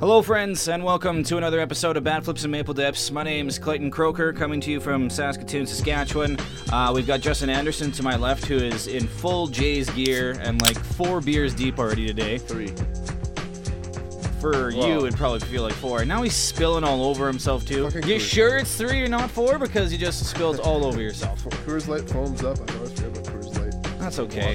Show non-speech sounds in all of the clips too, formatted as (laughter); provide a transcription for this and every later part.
Hello, friends, and welcome to another episode of Bad Flips and Maple Dips. My name is Clayton Croker, coming to you from Saskatoon, Saskatchewan. Uh, we've got Justin Anderson to my left, who is in full Jays gear and like four beers deep already today. Three. For you, it'd probably feel like four. Now he's spilling all over himself too. Fucking You Coors. sure it's three or not four? Because you just spilled all over yourself. (laughs) Coors Light foams up. I always forget about Coors Light. That's okay.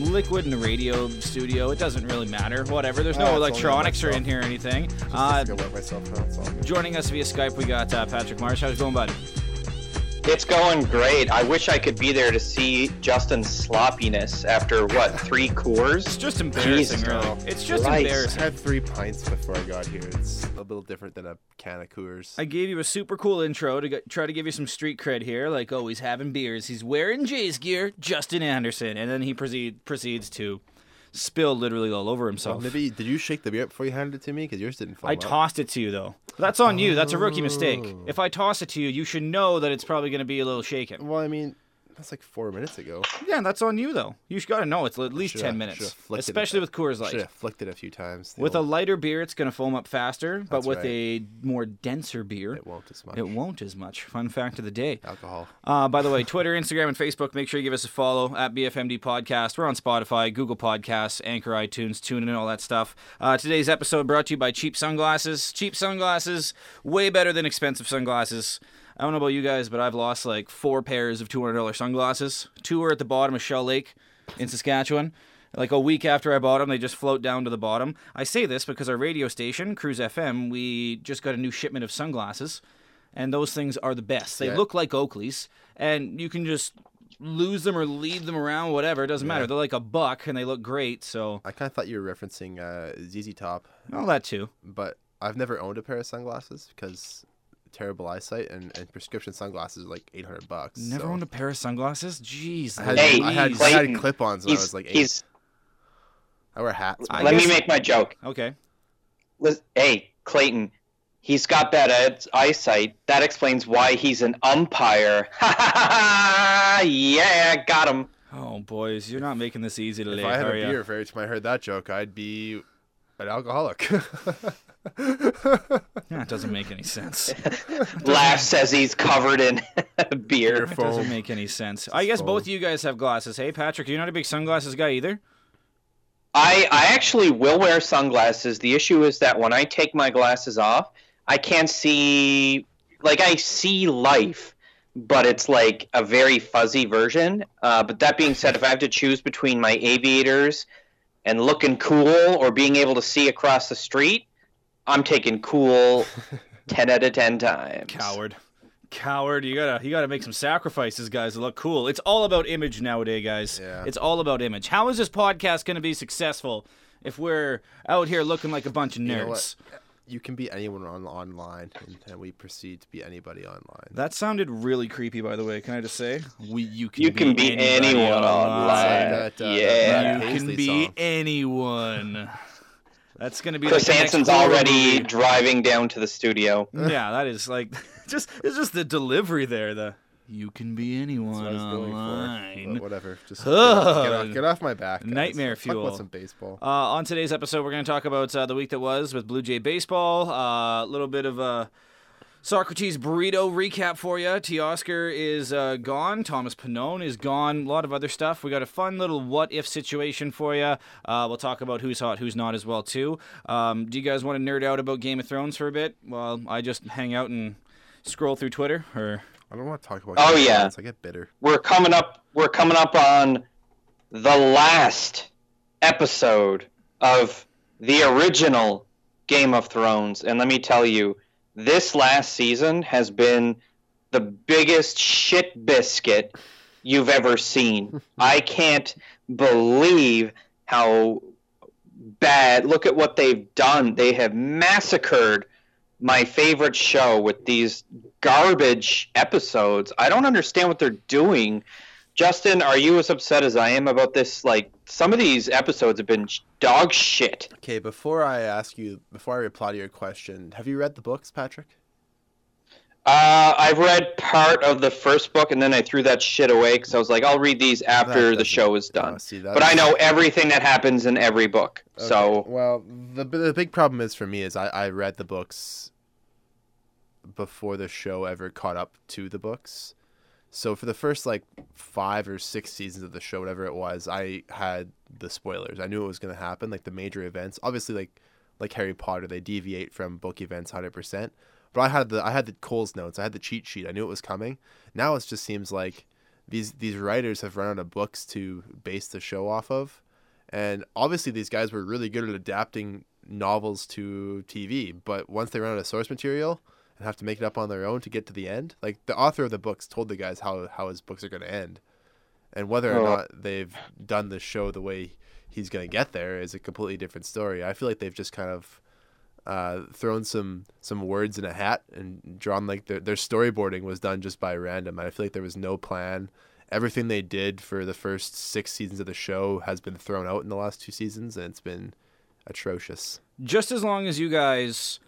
Water with foam in it. Liquid in the radio studio, it doesn't really matter. Whatever. There's Ah, no it's only electronics or myself. in here or anything. Just Uh, myself now. It's all good. joining us via Skype, we got uh, Patrick Marsh. How's it going, buddy? It's going great. I wish I could be there to see Justin's sloppiness after what three Coors? It's just embarrassing, Jesus. really. It's just Christ. I embarrassing. had three pints before I got here. It's a little different than a can of Coors. I gave you a super cool intro to get, try to give you some street cred here. Like, oh, he's having beers. He's wearing Jay's gear, Justin Anderson. And then he proceed, proceeds to spill literally all over Well, himself. maybe did you shake the beer before you handed it to me? Because yours didn't fall. I up. tossed it to you, though. That's on you. That's a rookie mistake. Oh. If I toss it to you, you should know that it's probably going to be a little shaken. Well, I mean, that's like four minutes ago. Yeah, that's on you, though. You got to know it's at least Shoulda- 10 minutes. flicked it Especially with Coors Light. Should have flicked it a few times. With a lighter beer, it's going to foam up faster. But That's with right. a more denser beer, it won't as much. it won't as much. Fun fact of the day. Alcohol. Uh, by the way, (laughs) Twitter, Instagram, and Facebook, make sure you give us a follow at BFMD Podcast. We're on Spotify, Google Podcasts, Anchor, iTunes, TuneIn, and all that stuff. Uh, today's episode brought to you by Cheap Sunglasses. Cheap sunglasses, way better than expensive sunglasses. I don't know about you guys, but I've lost like four pairs of $200 sunglasses. Two are at the bottom of Shell Lake in Saskatchewan. Like a week after I bought them, they just float down to the bottom. I say this because our radio station, Cruise FM, we just got a new shipment of sunglasses and those things are the best. They Yeah. look like Oakley's, and you can just lose them or leave them around, whatever. It doesn't matter. Yeah. They're like a buck, and they look great. So, I kind of thought you were referencing uh, ZZ Top, all that too. but I've never owned a pair of sunglasses because terrible eyesight and, and prescription sunglasses are like 800 bucks. Never so- owned a pair of sunglasses. Jeez, I had, Hey, I had, I had clip-ons when I was like eight. he's I wear hats. I let guess- me make my joke. okay. Lis- Hey, Clayton, he's got bad eyesight. That explains why he's an umpire. (laughs) yeah, got him. Oh, boys, you're not making this easy today, if I had a are ya? beer, if every time I heard that joke, I'd be an alcoholic. (laughs) Yeah, it doesn't make any sense. (laughs) (laughs) Laugh says he's covered in (laughs) beer. It doesn't make any sense. I guess both of you guys have glasses. Hey, Patrick, you're not a big sunglasses guy either. I, I actually will wear sunglasses. The issue is that when I take my glasses off, I can't see like I see life, but it's like a very fuzzy version. Uh, but that being said, if I have to choose between my aviators and looking cool or being able to see across the street, I'm taking cool (laughs) ten out of ten times. Coward. Coward, you gotta you gotta make some sacrifices, guys, to look cool. It's all about image nowadays, guys. Yeah. It's all about image. How is this podcast gonna be successful if we're out here looking like a bunch of You know nerds? You can be anyone on online, and, and we proceed to be anybody online. That sounded really creepy, by the way. Can I just say? We you can You can be anybody anyone online. That, uh, Yeah. You can be song. anyone. (laughs) That's gonna be Chris like Hansen's horror already movie. driving down to the studio. (laughs) Yeah, that is like (laughs) just it's just the delivery there. The you can be That's anyone what I was going for. online. Whatever. Just (laughs) Ugh. get, off, get off my back. guys. Nightmare Let's talk fuel. about some baseball. Uh, on today's episode, we're going to talk about uh, the week that was with Blue Jay baseball. A little bit of a Socrates Brito recap for you. Teoscar is uh, gone. Thomas Pannone is gone. A lot of other stuff. We got a fun little what if situation for you. Uh, we'll talk about who's hot, who's not as well too. Um, do you guys want to nerd out about Game of Thrones for a bit? Well, I just hang out and scroll through Twitter, or I don't want to talk about. Oh, of yeah. Thrones. I get bitter. we're coming up we're coming up on the last episode of the original Game of Thrones and let me tell you this last season has been the biggest shit biscuit you've ever seen. (laughs) I can't believe how bad look at what they've done. They have massacred my favorite show with these garbage episodes. I don't understand what they're doing. Justin, are you as upset as I am about this? Like, some of these episodes have been dog shit. Okay, before I ask you, before I reply to your question, have you read the books, Patrick? Uh, I've read part of the first book and then I threw that shit away because I was like, I'll read these after the show is Oh, done. see, that But I know everything that happens in every book. Okay, So well, the the big problem is for me is I I read the books before the show ever caught up to the books. So for the first like five or six seasons of the show, whatever it was, I had the spoilers. I knew it was going to happen, like the major events. Obviously, like like Harry Potter, they deviate from book events hundred percent. But I had the I had the Cole's notes. I had the cheat sheet. I knew it was coming. Now it just seems like these these writers have run out of books to base the show off of, and obviously these guys were really good at adapting novels to TV. But once they run out of source material and have to make it up on their own to get to the end, like the author of the books told the guys how how his books are going to end, and whether or Oh. not they've done the show the way he's going to get there is a completely different story. I feel like they've just kind of uh, thrown some some words in a hat and drawn like their their storyboarding was done just by random. And I feel like there was no plan. Everything they did for the first six seasons of the show has been thrown out in the last two seasons, and it's been atrocious. Just as long as you guys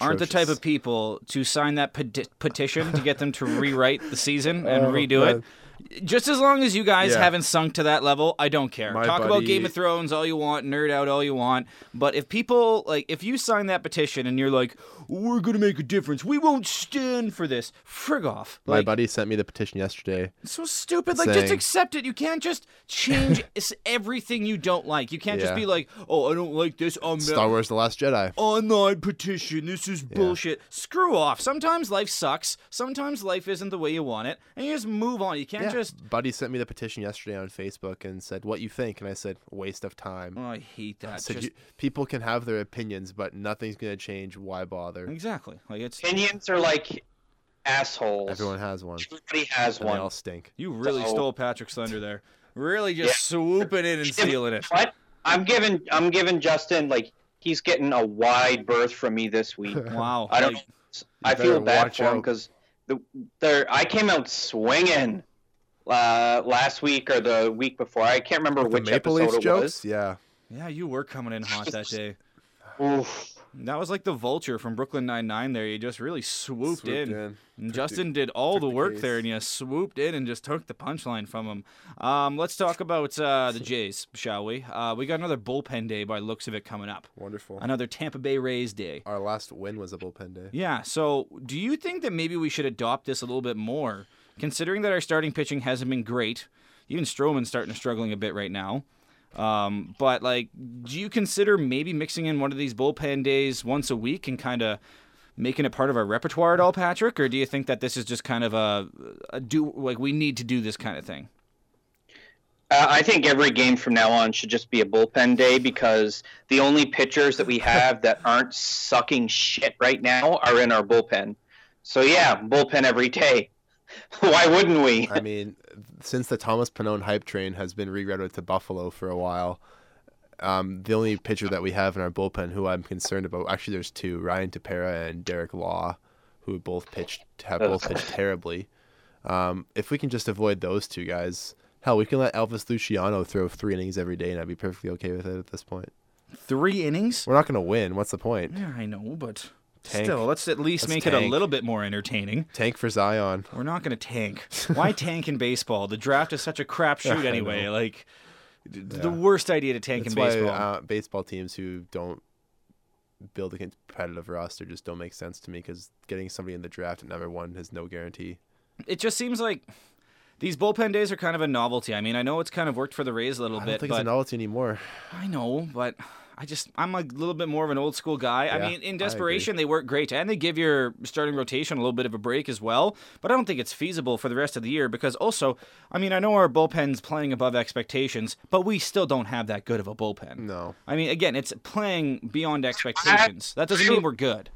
aren't the type of people to sign that peti- petition to get them to rewrite the season and Oh, redo man. it. Just as long as you guys Yeah. haven't sunk to that level, I don't care. My Talk about Game of Thrones all you want, nerd out all you want, but if people like if you sign that petition and you're like, "We're going to make a difference. We won't stand for this." Frig off. My buddy sent me the petition yesterday. so stupid. Like just accept it. You can't just change (laughs) everything you don't like. You can't just be like, "Oh, I don't like this. I'm Star Wars: The Last Jedi. online petition. This is bullshit. Screw off. Sometimes life sucks. Sometimes life isn't the way you want it, and you just move on. You can't Yeah. just. Buddy sent me the petition yesterday on Facebook and said, "What you think?" And I said, "Waste of time." Oh, I hate that. I said, Just- you, "People can have their opinions, but nothing's gonna change. Why bother?" exactly. Like it's opinions are like assholes. Everyone has one, Everybody has and they all stink. you really So- stole Patrick's thunder there. Really just swooping in and (laughs) stealing it. What? I'm giving I'm giving Justin like he's getting a wide berth from me this week. (laughs) Wow. I don't Like. I feel bad watch for him because the there I came out swinging uh, last week or the week before. I can't remember The which Maple episode Leafs it jokes, was. yeah. yeah, you were coming in hot that (laughs) day. Oof. That was like the vulture from Brooklyn Nine Nine. There, you just really swooped, Swooped in. in. And Justin the- did all the the work case. there, and you swooped in and just took the punchline from him. Um, let's talk about uh, the (laughs) Jays, shall we? Uh, we got another bullpen day by looks of it coming up. Wonderful. Another Tampa Bay Rays day. Our last win was a bullpen day. Yeah. So, do you think that maybe we should adopt this a little bit more, considering that our starting pitching hasn't been great? Even Stroman's starting to struggling a bit right now. Um, but like, do you consider maybe mixing in one of these bullpen days once a week and kind of making it part of our repertoire at all, Patrick? Or do you think that this is just kind of a, a do like we need to do this kind of thing? Uh, I think every game from now on should just be a bullpen day because the only pitchers that we have that aren't sucking shit right now are in our bullpen. So yeah, bullpen every day. (laughs) Why wouldn't we? I mean, since the Thomas Pannone hype train has been rerouted to Buffalo for a while, um, the only pitcher that we have in our bullpen who I'm concerned about, actually, there's two: Ryan Tepera and Derek Law, who both pitched have both pitched terribly. Um, if we can just avoid those two guys, hell, we can let Elvis Luciano throw three innings every day, and I'd be perfectly okay with it at this point. Three innings? We're not going to win. What's the point? Yeah, I know, but Tank. still, let's at least Let's make it a little bit more entertaining. Tank for Zion. We're not going to tank. (laughs) Why tank in baseball? The draft is such a crapshoot (laughs) I anyway. Like, d- the worst idea to tank That's in why baseball. uh, baseball teams who don't build a competitive roster just don't make sense to me because getting somebody in the draft at number one has no guarantee. it just seems like these bullpen days are kind of a novelty. I mean, I know it's kind of worked for the Rays a little bit. I don't bit, think but it's a novelty anymore. I know, but I just I'm a little bit more of an old school guy. I mean, in desperation, they work great, and they give your starting rotation a little bit of a break as well. But I don't think it's feasible for the rest of the year because also, I mean, I know our bullpen's playing above expectations, but we still don't have that good of a bullpen. No. I mean, again, it's playing beyond expectations. That doesn't mean we're good.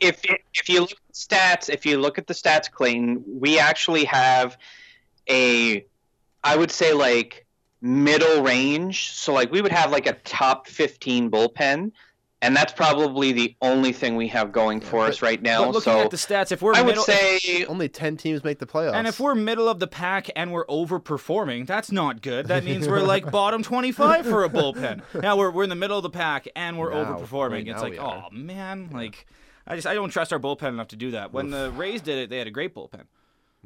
if if you look at stats, if you look at the stats, Clayton, we actually have a, I would say like middle range. So like we would have like a top fifteen bullpen, and that's probably the only thing we have going for us right now. But looking so at the stats, if we're I would middle, say Only 10 teams make the playoffs. And if we're middle of the pack and we're overperforming, that's not good. That means we're like (laughs) bottom 25 for a bullpen. Now we're, we're in the middle of the pack and we're Now, overperforming. right it's like, oh are. man, like I just I don't trust our bullpen enough to do that. When the Rays did it, they had a great bullpen.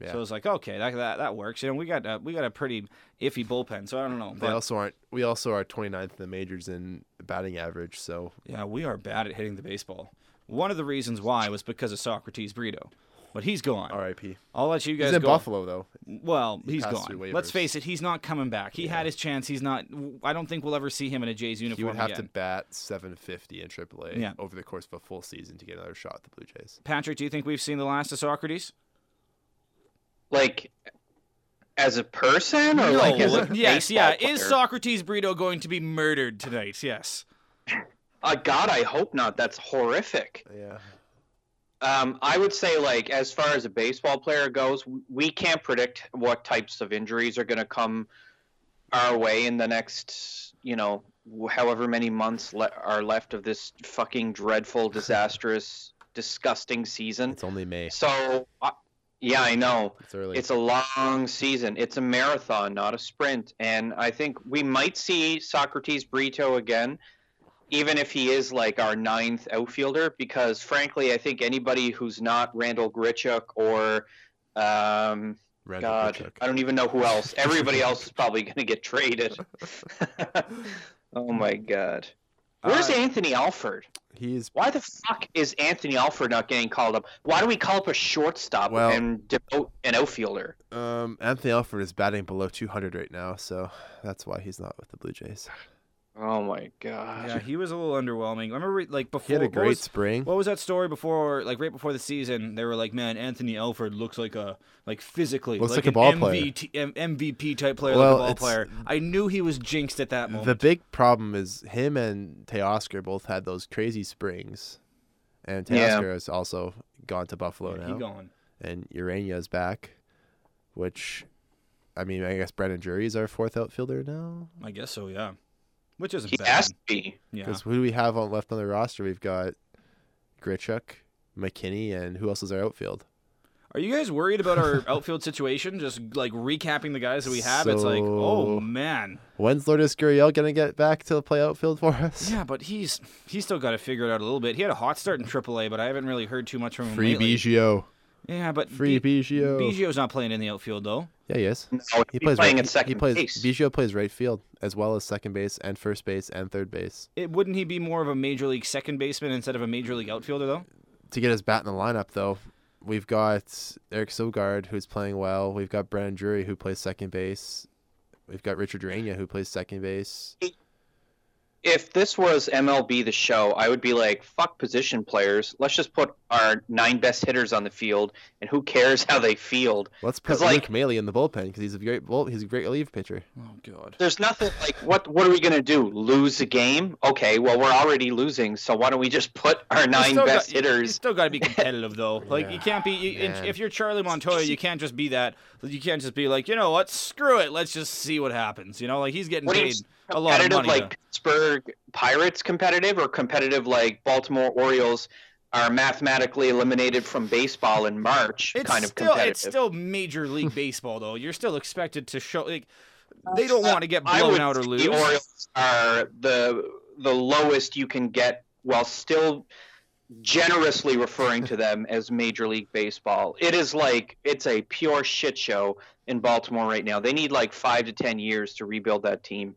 Yeah. So it's like okay, that that, that works. You know, we got uh, we got a pretty iffy bullpen. So I don't know. They But also aren't. We also are 29th in the majors in batting average. So yeah, we are bad at hitting the baseball. One of the reasons why was because of Socrates Brito, but he's gone. R.I.P. I'll let you guys He's in go. Buffalo though. Well, He he's passed gone. Let's face it, he's not coming back. He had his chance. He's not. I don't think we'll ever see him in a Jays uniform He would have again. to bat 750 in AAA Yeah. over the course of a full season to get another shot at the Blue Jays. Patrick, do you think we've seen the last of Socrates? Like, as a person or like as a yes, yeah. player? Is Socrates Brito going to be murdered tonight? Yes. Uh, God, I hope not. That's horrific. Yeah. Um, I would say, like, as far as a baseball player goes, we can't predict what types of injuries are going to come our way in the next, you know, however many months le- are left of this fucking dreadful, disastrous, disgusting season. It's only May. So, uh, yeah, I know. It's early. It's a long season. It's a marathon, not a sprint. And I think we might see Socrates Brito again, even if he is like our ninth outfielder, because frankly, I think anybody who's not Randall Grichuk or, um, Randall God, Grichuk. I don't even know who else. Everybody (laughs) else is probably going to get traded. (laughs) oh my God. Where's Uh, Anthony Alford? He's Why the fuck is Anthony Alford not getting called up? Why do we call up a shortstop Well- and devote an outfielder? um Anthony Alford is batting below 200 right now, so that's why he's not with the Blue Jays. Oh my god. Yeah, he was a little underwhelming. I remember like before He had a great was- spring. What was that story before? Like right before the season, they were like, "Man, Anthony Alford looks like a like physically Looks like an a ball player." MVP, M- MVP type player, Well, like a ball player." I knew he was jinxed at that moment. The big problem is him and Teoscar both had those crazy springs, and Yeah. Teoscar has also gone to Buffalo Yeah, now, he gone. and Ureña is back, which, I mean, I guess Brandon Drury is our fourth outfielder now. I guess so. Yeah, which isn't He bad. has to be. yeah. Because who do we have on left on the roster? We've got Grichuk, McKinney, and who else is our outfield? Are you guys worried about our (laughs) outfield situation? Just like recapping the guys that we have, it's like, oh man. When's Lourdes Gurriel gonna get back to play outfield for us? Yeah, but he's he's still got to figure it out a little bit. He had a hot start in AAA, but I haven't really heard too much from him Free lately. Biggio. Yeah, but Free B- Biggio. Biggio's not playing in the outfield though. Yeah, he is. No, He plays playing right, at second he plays, base. Biggio plays right field as well as second base and first base and third base. It wouldn't he be more of a major league second baseman instead of a major league outfielder though? To get his bat in the lineup, though, we've got Eric Sogard who's playing well. We've got Brandon Drury who plays second base. We've got Richard Ureña who plays second base. If this was MLB the show, I would be like, fuck position players. Let's just put our nine best hitters on the field, and who cares how they field? Let's put like- Luke Maile in the bullpen because he's a great bull, he's a great relief pitcher. Oh god. There's nothing like what. What are we gonna do? Lose a game? Okay, well we're already losing, so why don't we just put our You nine best got, You hitters? still got to be competitive though. (laughs) Like you can't be you, if you're Charlie Montoyo, you can't just be that. You can't just be like, you know what? Screw it. Let's just see what happens. You know, like he's getting What do you- paid a lot of competitive money. like to- Pittsburgh Pirates competitive or competitive like Baltimore Orioles are mathematically eliminated from baseball in March It's kind of still competitive. it's still major league (laughs) baseball though. You're still expected to show like uh, they don't want to get I blown would out or lose. The Orioles are the the lowest you can get while still generously referring to them as Major League Baseball. It is like it's a pure shit show in Baltimore right now. They need like 5 to 10 years to rebuild that team.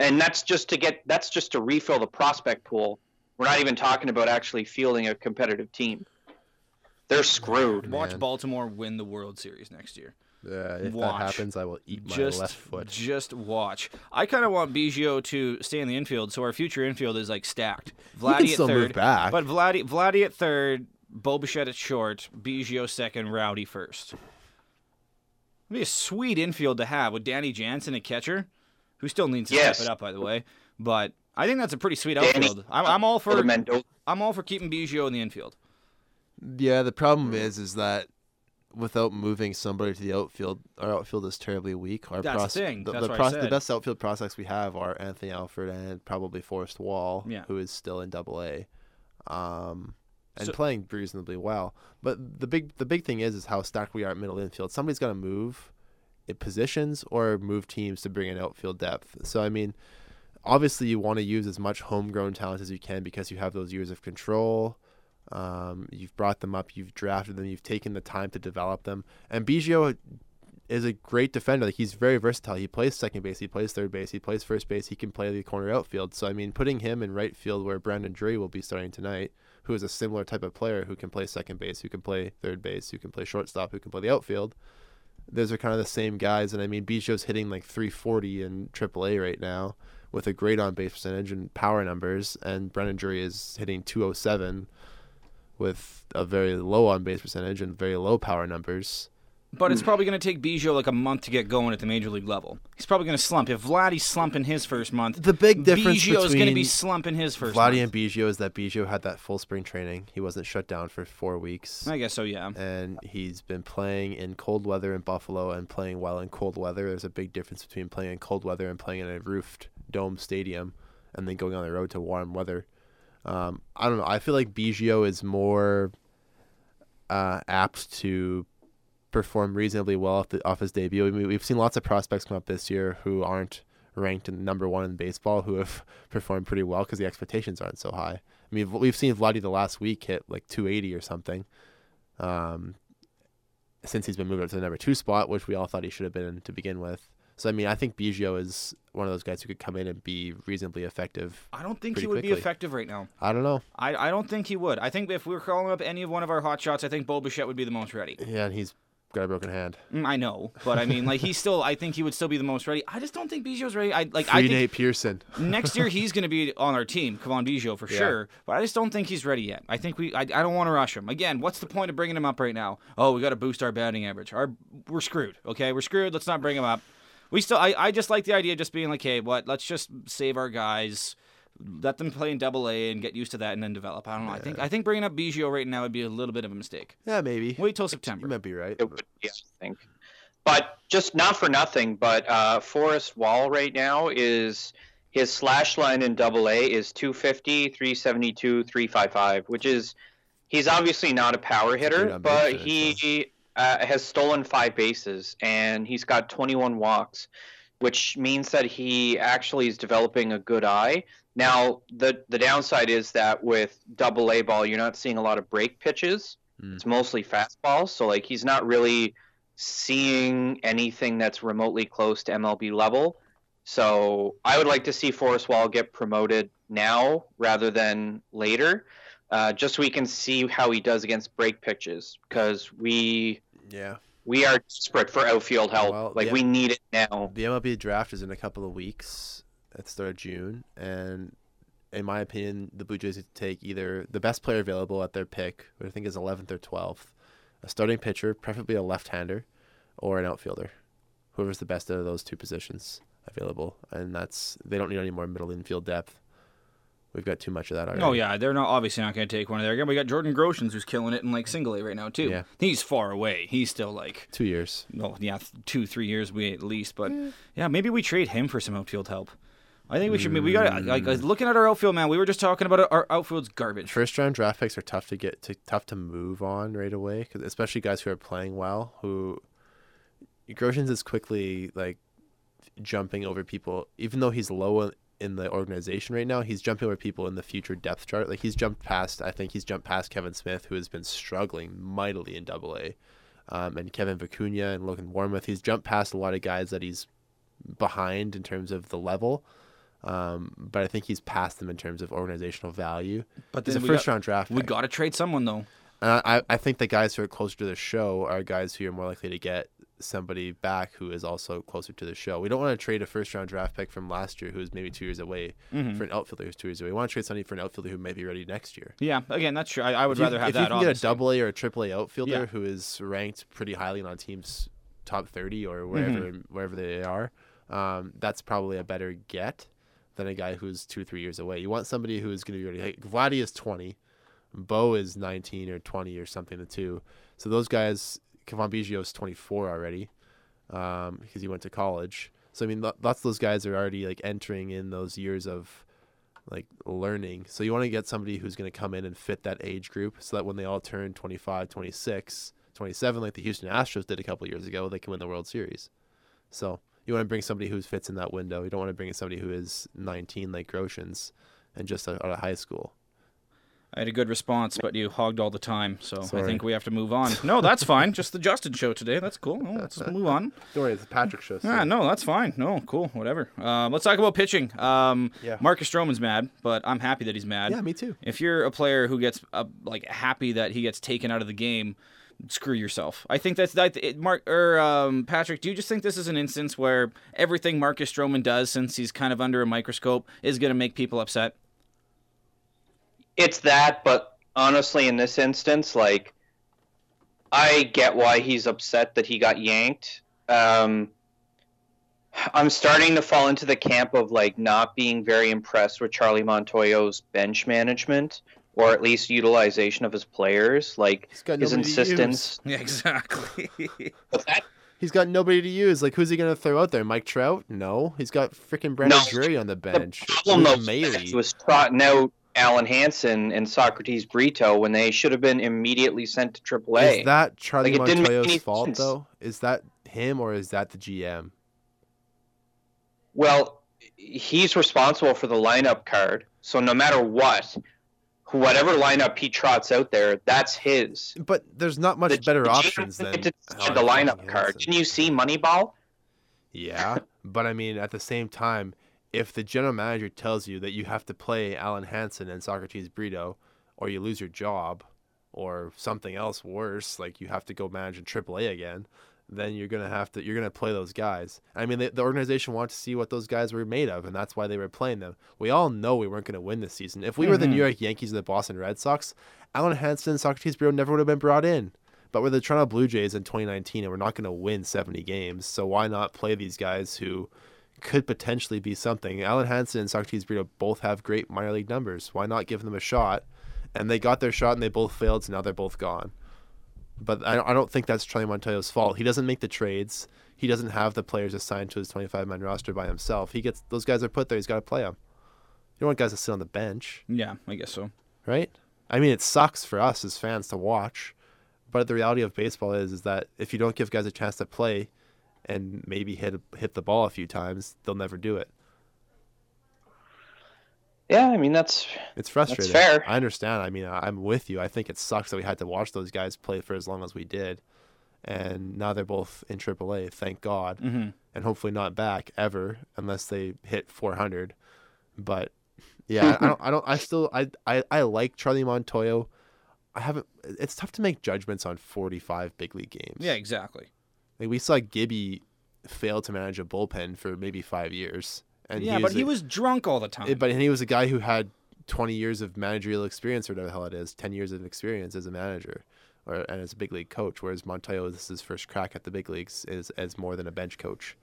And that's just to get that's just to refill the prospect pool. We're not even talking about actually fielding a competitive team. They're screwed. Watch Man. Baltimore win the World Series next year. Yeah, if Watch. that happens, I will eat my just left foot. just watch. I kind of want Biggio to stay in the infield, so our future infield is like stacked. He can Vladdy at third, move back. but Vladdy Vladdy at third, Bo Bichette at short, Biggio second, Rowdy first. It'd be a sweet infield to have with Danny Jansen at catcher, who still needs to Yes. step it up, by the way. But I think that's a pretty sweet Danny- outfield. I'm, I'm all for Mendoza. I'm all for keeping Biggio in the infield. Yeah, the problem is, is that without moving somebody to the outfield, our outfield is terribly weak. Our That's the thing. The, That's the, what I pros- the best outfield prospects we have are Anthony Alford and probably Forrest Wall, Yeah. who is still in Double A, um, and So- playing reasonably well. But the big the big thing is is how stacked we are at middle infield. Somebody's got to move in positions or move teams to bring in outfield depth. So I mean, obviously you want to use as much homegrown talent as you can because you have those years of control. Um, you've brought them up, you've drafted them, you've taken the time to develop them. And Biggio is a great defender. Like he's very versatile. He plays second base, he plays third base, he plays first base. He can play the corner outfield. So I mean, putting him in right field where Brandon Drury will be starting tonight, who is a similar type of player who can play second base, who can play third base, who can play shortstop, who can play the outfield. Those are kind of the same guys. And I mean, Biggio's hitting like 340 in AAA right now with a great on base percentage and power numbers, and Brandon Drury is hitting 207 with a very low on base percentage and very low power numbers. But it's probably going to take Biggio like a month to get going at the major league level. He's probably going to slump. If Vladdy's slumping his first month, The big difference Biggio's going to be slumping his first Vladdy month. and Biggio is that Biggio had that full spring training. He wasn't shut down for four weeks. I guess so, yeah. and he's been playing in cold weather in Buffalo and playing well in cold weather. There's a big difference between playing in cold weather and playing in a roofed dome stadium and then going on the road to warm weather. Um, I don't know. I feel like Biggio is more uh, apt to perform reasonably well off, the, off his debut. I mean, we've seen lots of prospects come up this year who aren't ranked in number one in baseball who have (laughs) performed pretty well because the expectations aren't so high. I mean, we've seen Vladdy the last week hit like 280 or something. Um, since he's been moved up to the number two spot, which we all thought he should have been in to begin with. So I mean, I think Biggio is one of those guys who could come in and be reasonably effective. I don't think he would be effective right now. I don't know. I, I don't think he would. I think if we were calling up any of one of our hot shots, I think Bo Bichette would be the most ready. Yeah, and he's got a broken hand. Mm, I know, but I mean, like he's still. I think he would still be the most ready. I just don't think Biggio's ready. I like. I Free think Nate Pearson. next year he's going to be on our team. Come on, Biggio for Yeah. sure. But I just don't think he's ready yet. I think we. I, I don't want to rush him. Again, what's the point of bringing him up right now? Oh, we got to boost our batting average. Our we're screwed. Okay, we're screwed. Let's not bring him up. We still. I, I just like the idea of just being like, hey, what? Let's just save our guys. Let them play in Double A and get used to that, and then develop. I don't know. I think I think bringing up Biggio right now would be a little bit of a mistake. Yeah, maybe. Wait till You September. might be right. It would be, I think. But just not for nothing, but uh, Forrest Wall right now is his slash line in double A is 250, 372, 355, which is he's obviously not a power It's a good hitter, but finish, he uh, has stolen five bases and he's got 21 walks, which means that he actually is developing a good eye. Now, the the downside is that with double A ball, you're not seeing a lot of break pitches. Mm. It's mostly fastballs, so like he's not really seeing anything that's remotely close to MLB level. So I would like to see Forrest Wall get promoted now rather than later, uh, just so we can see how he does against break pitches because we Yeah. we are desperate for outfield help. Well, like yeah. we need it now. The MLB draft is in a couple of weeks at the start of June, and in my opinion, the Blue Jays need to take either the best player available at their pick, which I think is 11th or 12th, a starting pitcher, preferably a left-hander, or an outfielder, whoever's the best out of those two positions available. And that's they don't need any more middle infield depth. We've got too much of that already. Oh yeah, they're not obviously not going to take one of there again. We got Jordan Groshans who's killing it in like single A right now too. Yeah. He's far away. He's still like two years. well, yeah, two three years we at least. But yeah, maybe we trade him for some outfield help. I think we should. We got like Mm. looking at our outfield, man. We were just talking about our outfield's garbage. First round draft picks are tough to get to tough to move on right away, 'cause especially guys who are playing well. Who Groshans is quickly like jumping over people, even though he's low in the organization right now. He's jumping over people in the future depth chart. Like he's jumped past. I think he's jumped past Kevin Smith, who has been struggling mightily in Double A, um, and Kevin Vicuña and Logan Warmoth. He's jumped past a lot of guys that he's behind in terms of the level. Um, but I think he's past them in terms of organizational value. But He's a first got, round draft. we got to trade someone though. And I, I think the guys who are closer to the show are guys who are more likely to get somebody back who is also closer to the show. We don't want to trade a first round draft pick from last year who's maybe two years away Mm-hmm. for an outfielder who's two years away. We want to trade somebody for an outfielder who may be ready next year. Yeah, again, that's true. I, I would If you- rather have if that. you can get a double A or a triple A outfielder Yeah. who is ranked pretty highly on teams top thirty or wherever Mm-hmm. wherever they are, um, that's probably a better get than a guy who's two three years away. You want somebody who is going to be ready. Like Vladdy is twenty, Bo is nineteen or twenty or something. The two, so those guys. Cavan Biggio is twenty four already, um, because he went to college. So I mean, lots of those guys are already like entering in those years of like learning. So you want to get somebody who's going to come in and fit that age group so that when they all turn 25, 26, 27 like the Houston Astros did a couple years ago, they can win the World Series. So you want to bring somebody who fits in that window. You don't want to bring in somebody who is 19 like Groshans and just out of high school. I had a good response, but you hogged all the time, so I think we have to move on. No, that's fine. Just the Justin show today. That's cool. No, let's move on. Don't worry, it's Patrick show. so- Yeah, no, that's fine. No, cool, whatever. Um, let's talk about pitching. Um, Yeah. Marcus Stroman's mad, but I'm happy that he's mad. Yeah, me too. If you're a player who gets uh, like happy that he gets taken out of the game, screw yourself. I think that's that. It, Mark or um, Patrick, do you just think this is an instance where everything Marcus Stroman does, since he's kind of under a microscope, is going to make people upset? it's that, but honestly, in this instance, like, I get why he's upset that he got yanked. Um, I'm starting to fall into the camp of like not being very impressed with Charlie Montoyo's bench management, or at least utilization of his players. Like He's got his nobody to insistence. Yeah, exactly. (laughs) He's got nobody to use. Like, who's he going to throw out there? Mike Trout? No. He's got freaking Brandon No. Drury on the bench. The problem Luke though he was trotting out Alen Hanson and Socrates Brito when they should have been immediately sent to AAA. Is that Charlie Like, it didn't make Montoyo's any fault, sense. though? Is that him or is that the GM? Well, he's responsible for the lineup card. So no matter what, whatever lineup he trots out there, that's his. But there's not much The- better the options than decide Alan the lineup card. Didn't you see Moneyball? Yeah, but I mean, at the same time, if the general manager tells you that you have to play Alen Hanson and Socrates Brito, or you lose your job, or something else worse, like you have to go manage in AAA again, then you're gonna have to you're gonna play those guys. I mean, the, the organization wanted to see what those guys were made of, and that's why they were playing them. We all know we weren't gonna win this season. If we were the. New mm-hmm. York Yankees or the Boston Red Sox, Alen Hanson and Socrates Brito never would have been brought in. But we're the Toronto Blue Jays in 2019, and we're not going to win 70 games. So why not play these guys who could potentially be something? Alen Hanson and Socrates Brito both have great minor league numbers. Why not give them a shot? And they got their shot, and they both failed, so now they're both gone. But I don't, I don't think that's Charlie Montoyo's fault. He doesn't make the trades. He doesn't have the players assigned to his 25 man roster by himself. He gets those guys are put there. He's got to play them. You don't want guys to sit on the bench yeah, I guess so. right? I mean, it sucks for us as fans to watch, but the reality of baseball is is that if you don't give guys a chance to play and maybe hit hit the ball a few times, they'll never do it. Yeah, I mean that's It's frustrating. That's fair. I understand. I mean, I- I'm with you. I think it sucks that we had to watch those guys play for as long as we did, and now they're both in AAA. Thank God, hmm and hopefully not back ever unless they hit 400. But yeah, I don't. (laughs) I don't. I still. I. I. I like Charlie Montoyo. I haven't. It's tough to make judgments on 45 big league games. Yeah, exactly. Like we saw Gibby fail to manage a bullpen for maybe five years, and yeah, he but he a- was drunk all the time. it- but he was a guy who had 20 years of managerial experience, or whatever the hell it is, 10 years of experience as a manager, or and as a big league coach. Whereas Montoyo, this is his first crack at the big leagues, is as more than a bench coach.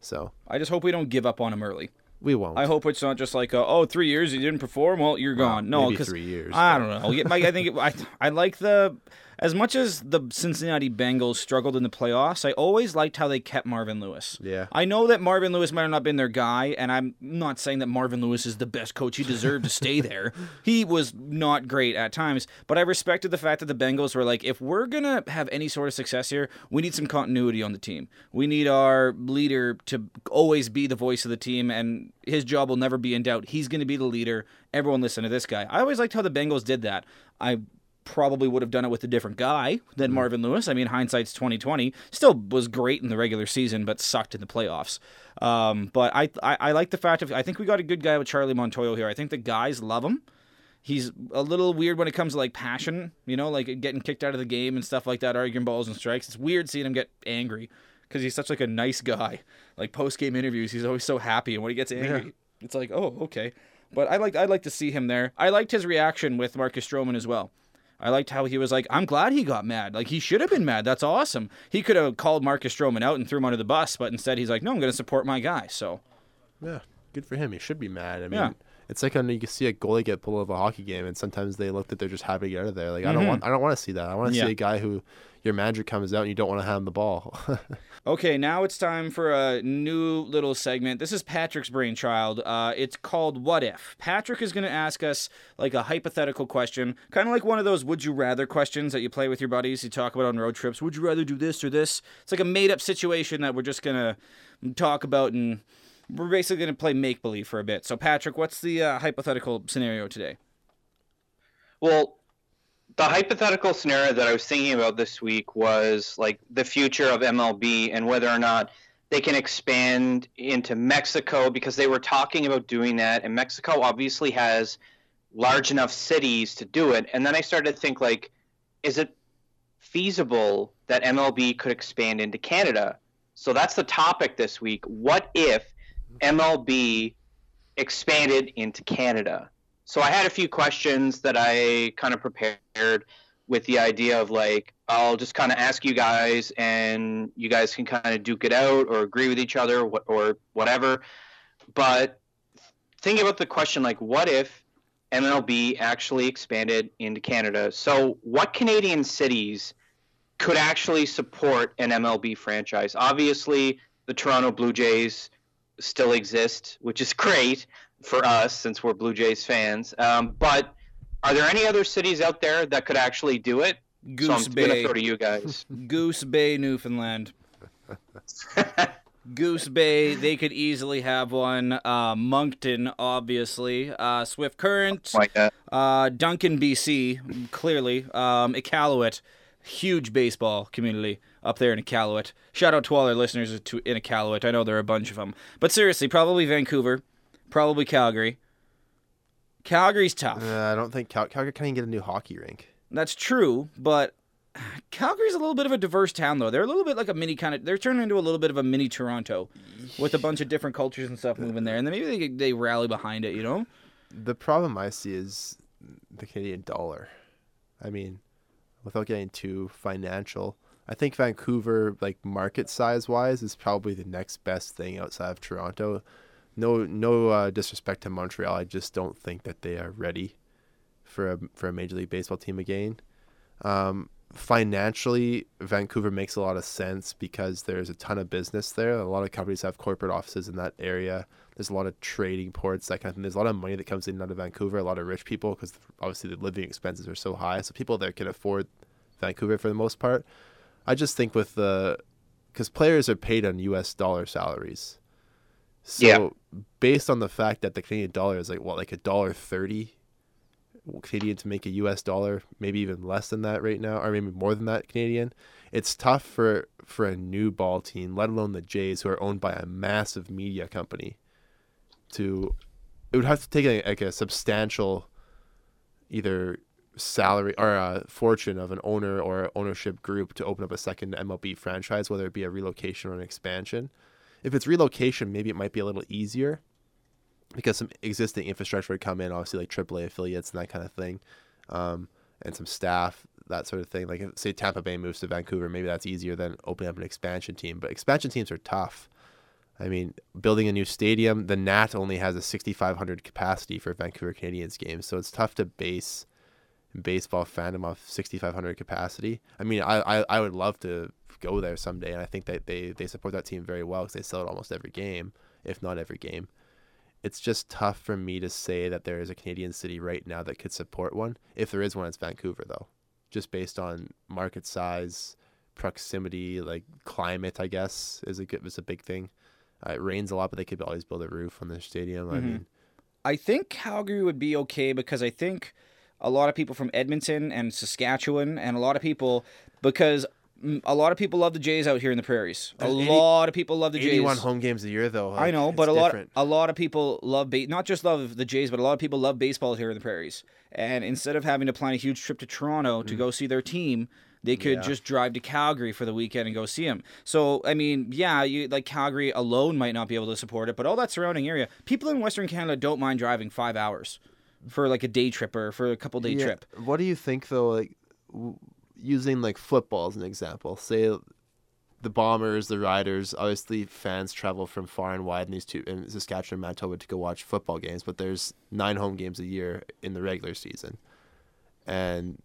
So I just hope we don't give up on him early. we won't. I hope it's not just like, uh, oh, three years you didn't perform. Well, you're Well, gone. No, because three years. I don't know. I think it, I I like the as much as the Cincinnati Bengals struggled in the playoffs. I always liked how they kept Marvin Lewis. Yeah. I know that Marvin Lewis might have not been their guy, and I'm not saying that Marvin Lewis is the best coach. He deserved to stay (laughs) there. He was not great at times, but I respected the fact that the Bengals were like, if we're gonna have any sort of success here, we need some continuity on the team. We need our leader to always be the voice of the team, and his job will never be in doubt. He's gonna be the leader. Everyone listen to this guy. I always liked how the Bengals did that. I probably would have done it with a different guy than Marvin Lewis. I mean, hindsight's twenty twenty. Still was great in the regular season, but sucked in the playoffs. Um, but I, I I like the fact of I think we got a good guy with Charlie Montoyo here. I think the guys love him. He's a little weird when it comes to like passion, you know, like getting kicked out of the game and stuff like that, arguing balls and strikes. It's weird seeing him get angry because he's such like a nice guy. Like post game interviews, he's always so happy, and when he gets angry, it's like, oh, okay. But I like I'd like to see him there. I liked his reaction with Marcus Stroman as well. I liked how he was like, I'm glad he got mad. Like he should have been mad. That's awesome. He could have called Marcus Stroman out and threw him under the bus, but instead he's like, no, I'm going to support my guy. So Yeah, good for him. He should be mad. I mean, Yeah. It's like when you can see a goalie get pulled out of a hockey game, and sometimes they look that they're just happy to get out of there. Like I don't Mhm. want, I don't want to see that. I want to Yeah. see a guy who your manager comes out and you don't want to hand the ball. (laughs) Okay, now it's time for a new little segment. This is Patrick's brainchild. Uh, it's called What If. Patrick is going to ask us like a hypothetical question, kind of like one of those would you rather questions that you play with your buddies. You talk about on road trips. Would you rather do this or this? It's like a made up situation that we're just going to talk about and we're basically going to play make believe for a bit. So, Patrick, what's the uh, hypothetical scenario today? Well, the hypothetical scenario that I was thinking about this week was like the future of MLB and whether or not they can expand into Mexico because they were talking about doing that, and Mexico obviously has large enough cities to do it. And then I started to think like, is it feasible that MLB could expand into Canada? So that's the topic this week. What if MLB expanded into Canada? So I had a few questions that I kind of prepared with the idea of like I'll just kind of ask you guys and you guys can kind of duke it out or agree with each other or, whatever. But think about the question like what if MLB actually expanded into Canada? So what Canadian cities could actually support an MLB franchise? Obviously, the Toronto Blue Jays still exist, which is (laughs) great for us since we're Blue Jays fans. Um, but are there any other cities out there that could actually do it? Goose so I'm Bay. gonna throw to you guys. (laughs) Goose Bay, Newfoundland. (laughs) Goose Bay, they could easily have one. Uh, Moncton, obviously. Uh, Swift Current. Like that. Uh, Duncan, BC, clearly. Um, Iqaluit, huge baseball community up there in Iqaluit. Shout out to all our listeners to, in Iqaluit. I know there are a bunch of them. But seriously, probably Vancouver, probably Calgary. Calgary's tough. Uh, I don't think Cal- Calgary can't even get a new hockey rink. That's true, but Calgary's a little bit of a diverse town, though. They're a little bit like a mini kind of. They're turning into a little bit of a mini Toronto, with a bunch of different cultures and stuff moving there, and then maybe they they rally behind it. You know? The problem I see is the Canadian dollar. I mean, without getting too financial, I think Vancouver, like market size wise, is probably the next best thing outside of Toronto. No, no uh, disrespect to Montreal. I just don't think that they are ready for a for a major league baseball team again. Um, financially, Vancouver makes a lot of sense because there's a ton of business there. A lot of companies have corporate offices in that area. There's a lot of trading ports, that kind of thing. There's a lot of money that comes in out of Vancouver. A lot of rich people because obviously the living expenses are so high. So people there can afford Vancouver for the most part. I just think with the because players are paid on U.S. dollar salaries. So Yeah. based on the fact that the Canadian dollar is like what like a dollar thirty Canadian to make a US dollar, maybe even less than that right now, or maybe more than that Canadian. It's tough for for a new ball team, let alone the Jays, who are owned by a massive media company, to it would have to take a, like a substantial either salary or a fortune of an owner or ownership group to open up a second MLB franchise, whether it be a relocation or an expansion. If it's relocation, maybe it might be a little easier because some existing infrastructure would come in, obviously like AAA affiliates and that kind of thing, um, and some staff, that sort of thing. Like if, say Tampa Bay moves to Vancouver, maybe that's easier than opening up an expansion team. But expansion teams are tough. I mean, building a new stadium, the Nat only has a 6,500 capacity for Vancouver Canadians games, so it's tough to base baseball fandom off 6,500 capacity. I mean, I, I, I would love to go there someday, and I think that they, they support that team very well because they sell it almost every game, if not every game it's just tough for me to say that there is a Canadian city right now that could support one. If there is one, it's Vancouver though, just based on market size, proximity, like climate. I guess is a good is a big thing. Uh, it rains a lot, but they could always build a roof on their stadium. I Mhm. mean, I think Calgary would be okay because I think a lot of people from Edmonton and Saskatchewan and a lot of people because mm, a lot of people love the Jays out here in the prairies. A 80 lot of people love the Jays. 81 home games a year though. I know, but a lot different. a lot of people love ba- not just love the Jays, but a lot of people love baseball here in the prairies. And instead of having to plan a huge trip to Toronto to go see their team, they could. Yeah. just drive to Calgary for the weekend and go see him. So I mean, yeah, you like Calgary alone might not be able to support it, but all that surrounding area, people in Western Canada don't mind driving five hours for like a day trip or for a couple day Yeah, trip. What do you think though? Like w- using like football as an example, say the Bombers, the Riders. Obviously, fans travel from far and wide in these two in Saskatchewan, Manitoba to go watch football games. But there's nine home games a year in the regular season, and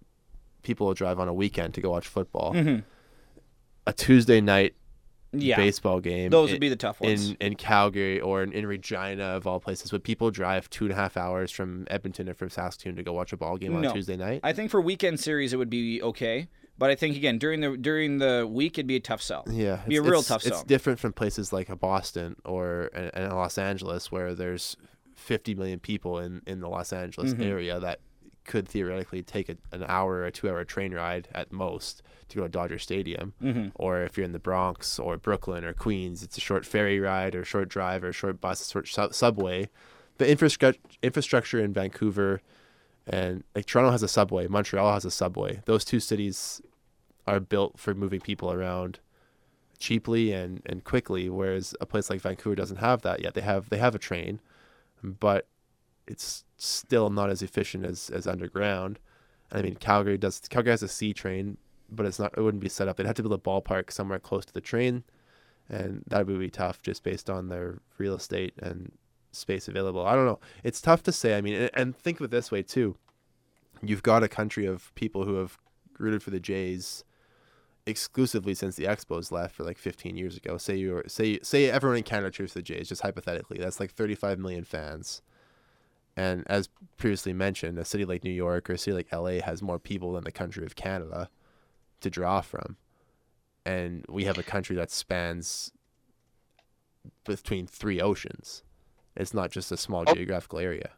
people will drive on a weekend to go watch football. Mhm. A Tuesday night Yeah, baseball game. those in- would be the tough ones. in in Calgary or in, in Regina of all places. Would people drive two and a half hours from Edmonton or from Saskatoon to go watch a ball game on No. Tuesday night? I think for weekend series it would be okay, but I think again during the during the week it'd be a tough sell. Yeah, it'd Be a real it's- tough It's sell. different from places like a Boston or and, Los Angeles, where there's 50 million people in in the Los Angeles Mhm. area that could theoretically take a, an hour or a two hour train ride at most to go to Dodger Stadium. Mhm. Or if you're in the Bronx or Brooklyn or Queens, it's a short ferry ride or short drive or short bus, short su- subway. The infrastructure infrastructure in Vancouver and like Toronto has a subway, Montreal has a subway. Those two cities are built for moving people around cheaply and, and quickly, whereas a place like Vancouver doesn't have that yet. They have they have a train, but it's still not as efficient as, as underground. I mean, Calgary does. Calgary has a C train, but it's not. It wouldn't be set up. They'd have to build a ballpark somewhere close to the train, and that would be tough just based on their real estate and space available. I don't know. It's tough to say. I mean, and, and think of it this way too. You've got a country of people who have rooted for the Jays exclusively since the Expos left for like 15 years ago. Say you say say everyone in Canada cheers for the Jays, just hypothetically. That's like 35 million fans. And as previously mentioned, a city like New York or a city like LA has more people than the country of Canada to draw from. And we have a country that spans between three oceans. It's not just a small Oh. geographical area.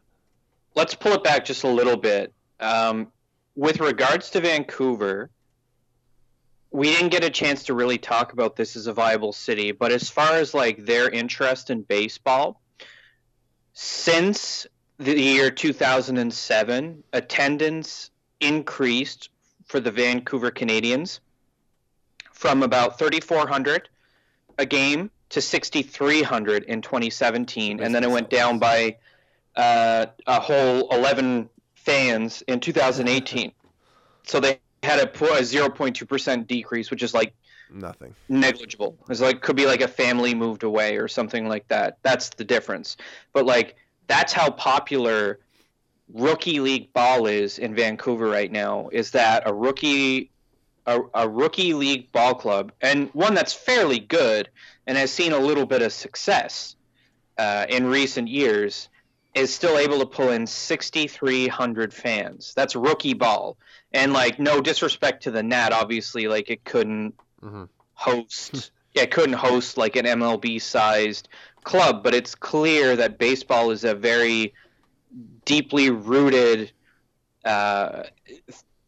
let's pull it back just a little bit. Um, with regards to Vancouver, we didn't get a chance to really talk about this as a viable city, but as far as like their interest in baseball, since the year 2007, attendance increased for the Vancouver Canadians from about 3,400 a game to 6,300 in 2017, and then it went down by uh, a whole 11 fans in 2018. so they had a, a 0.2% decrease, which is like Nothing. negligible. It's like could be like a family moved away or something like that. That's the difference. But like that's how popular rookie league ball is in Vancouver right now. Is that a rookie a, a rookie league ball club and one that's fairly good and has seen a little bit of success uh, in recent years is still able to pull in 6,300 fans. That's rookie ball. And like, no disrespect to the Nat, obviously, like it couldn't Mhm. host. (laughs) yeah, couldn't host like an MLB sized club, but it's clear that baseball is a very deeply rooted uh,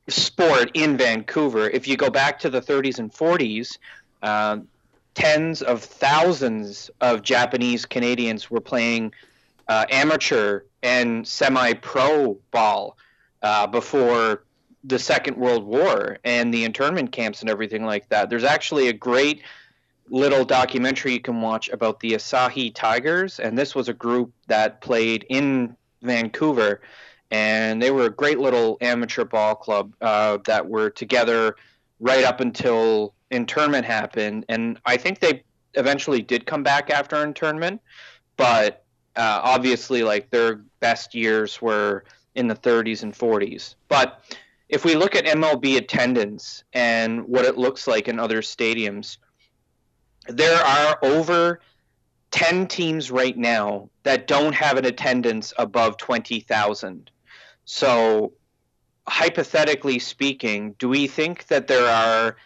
sport in Vancouver. If you go back to the 30s and 40s, uh, tens of thousands of Japanese Canadians were playing uh, amateur and semi-pro ball uh, before the Second World War and the internment camps and everything like that. There's actually a great little documentary you can watch about the Asahi Tigers, and this was a group that played in Vancouver, and they were a great little amateur ball club uh, that were together right up until internment happened, and I think they eventually did come back after internment, but uh, obviously, like their best years were in the 30s and 40s. But if we look at MLB attendance and what it looks like in other stadiums, there are over 10 teams right now that don't have an attendance above 20,000. So, hypothetically speaking, do we think that there are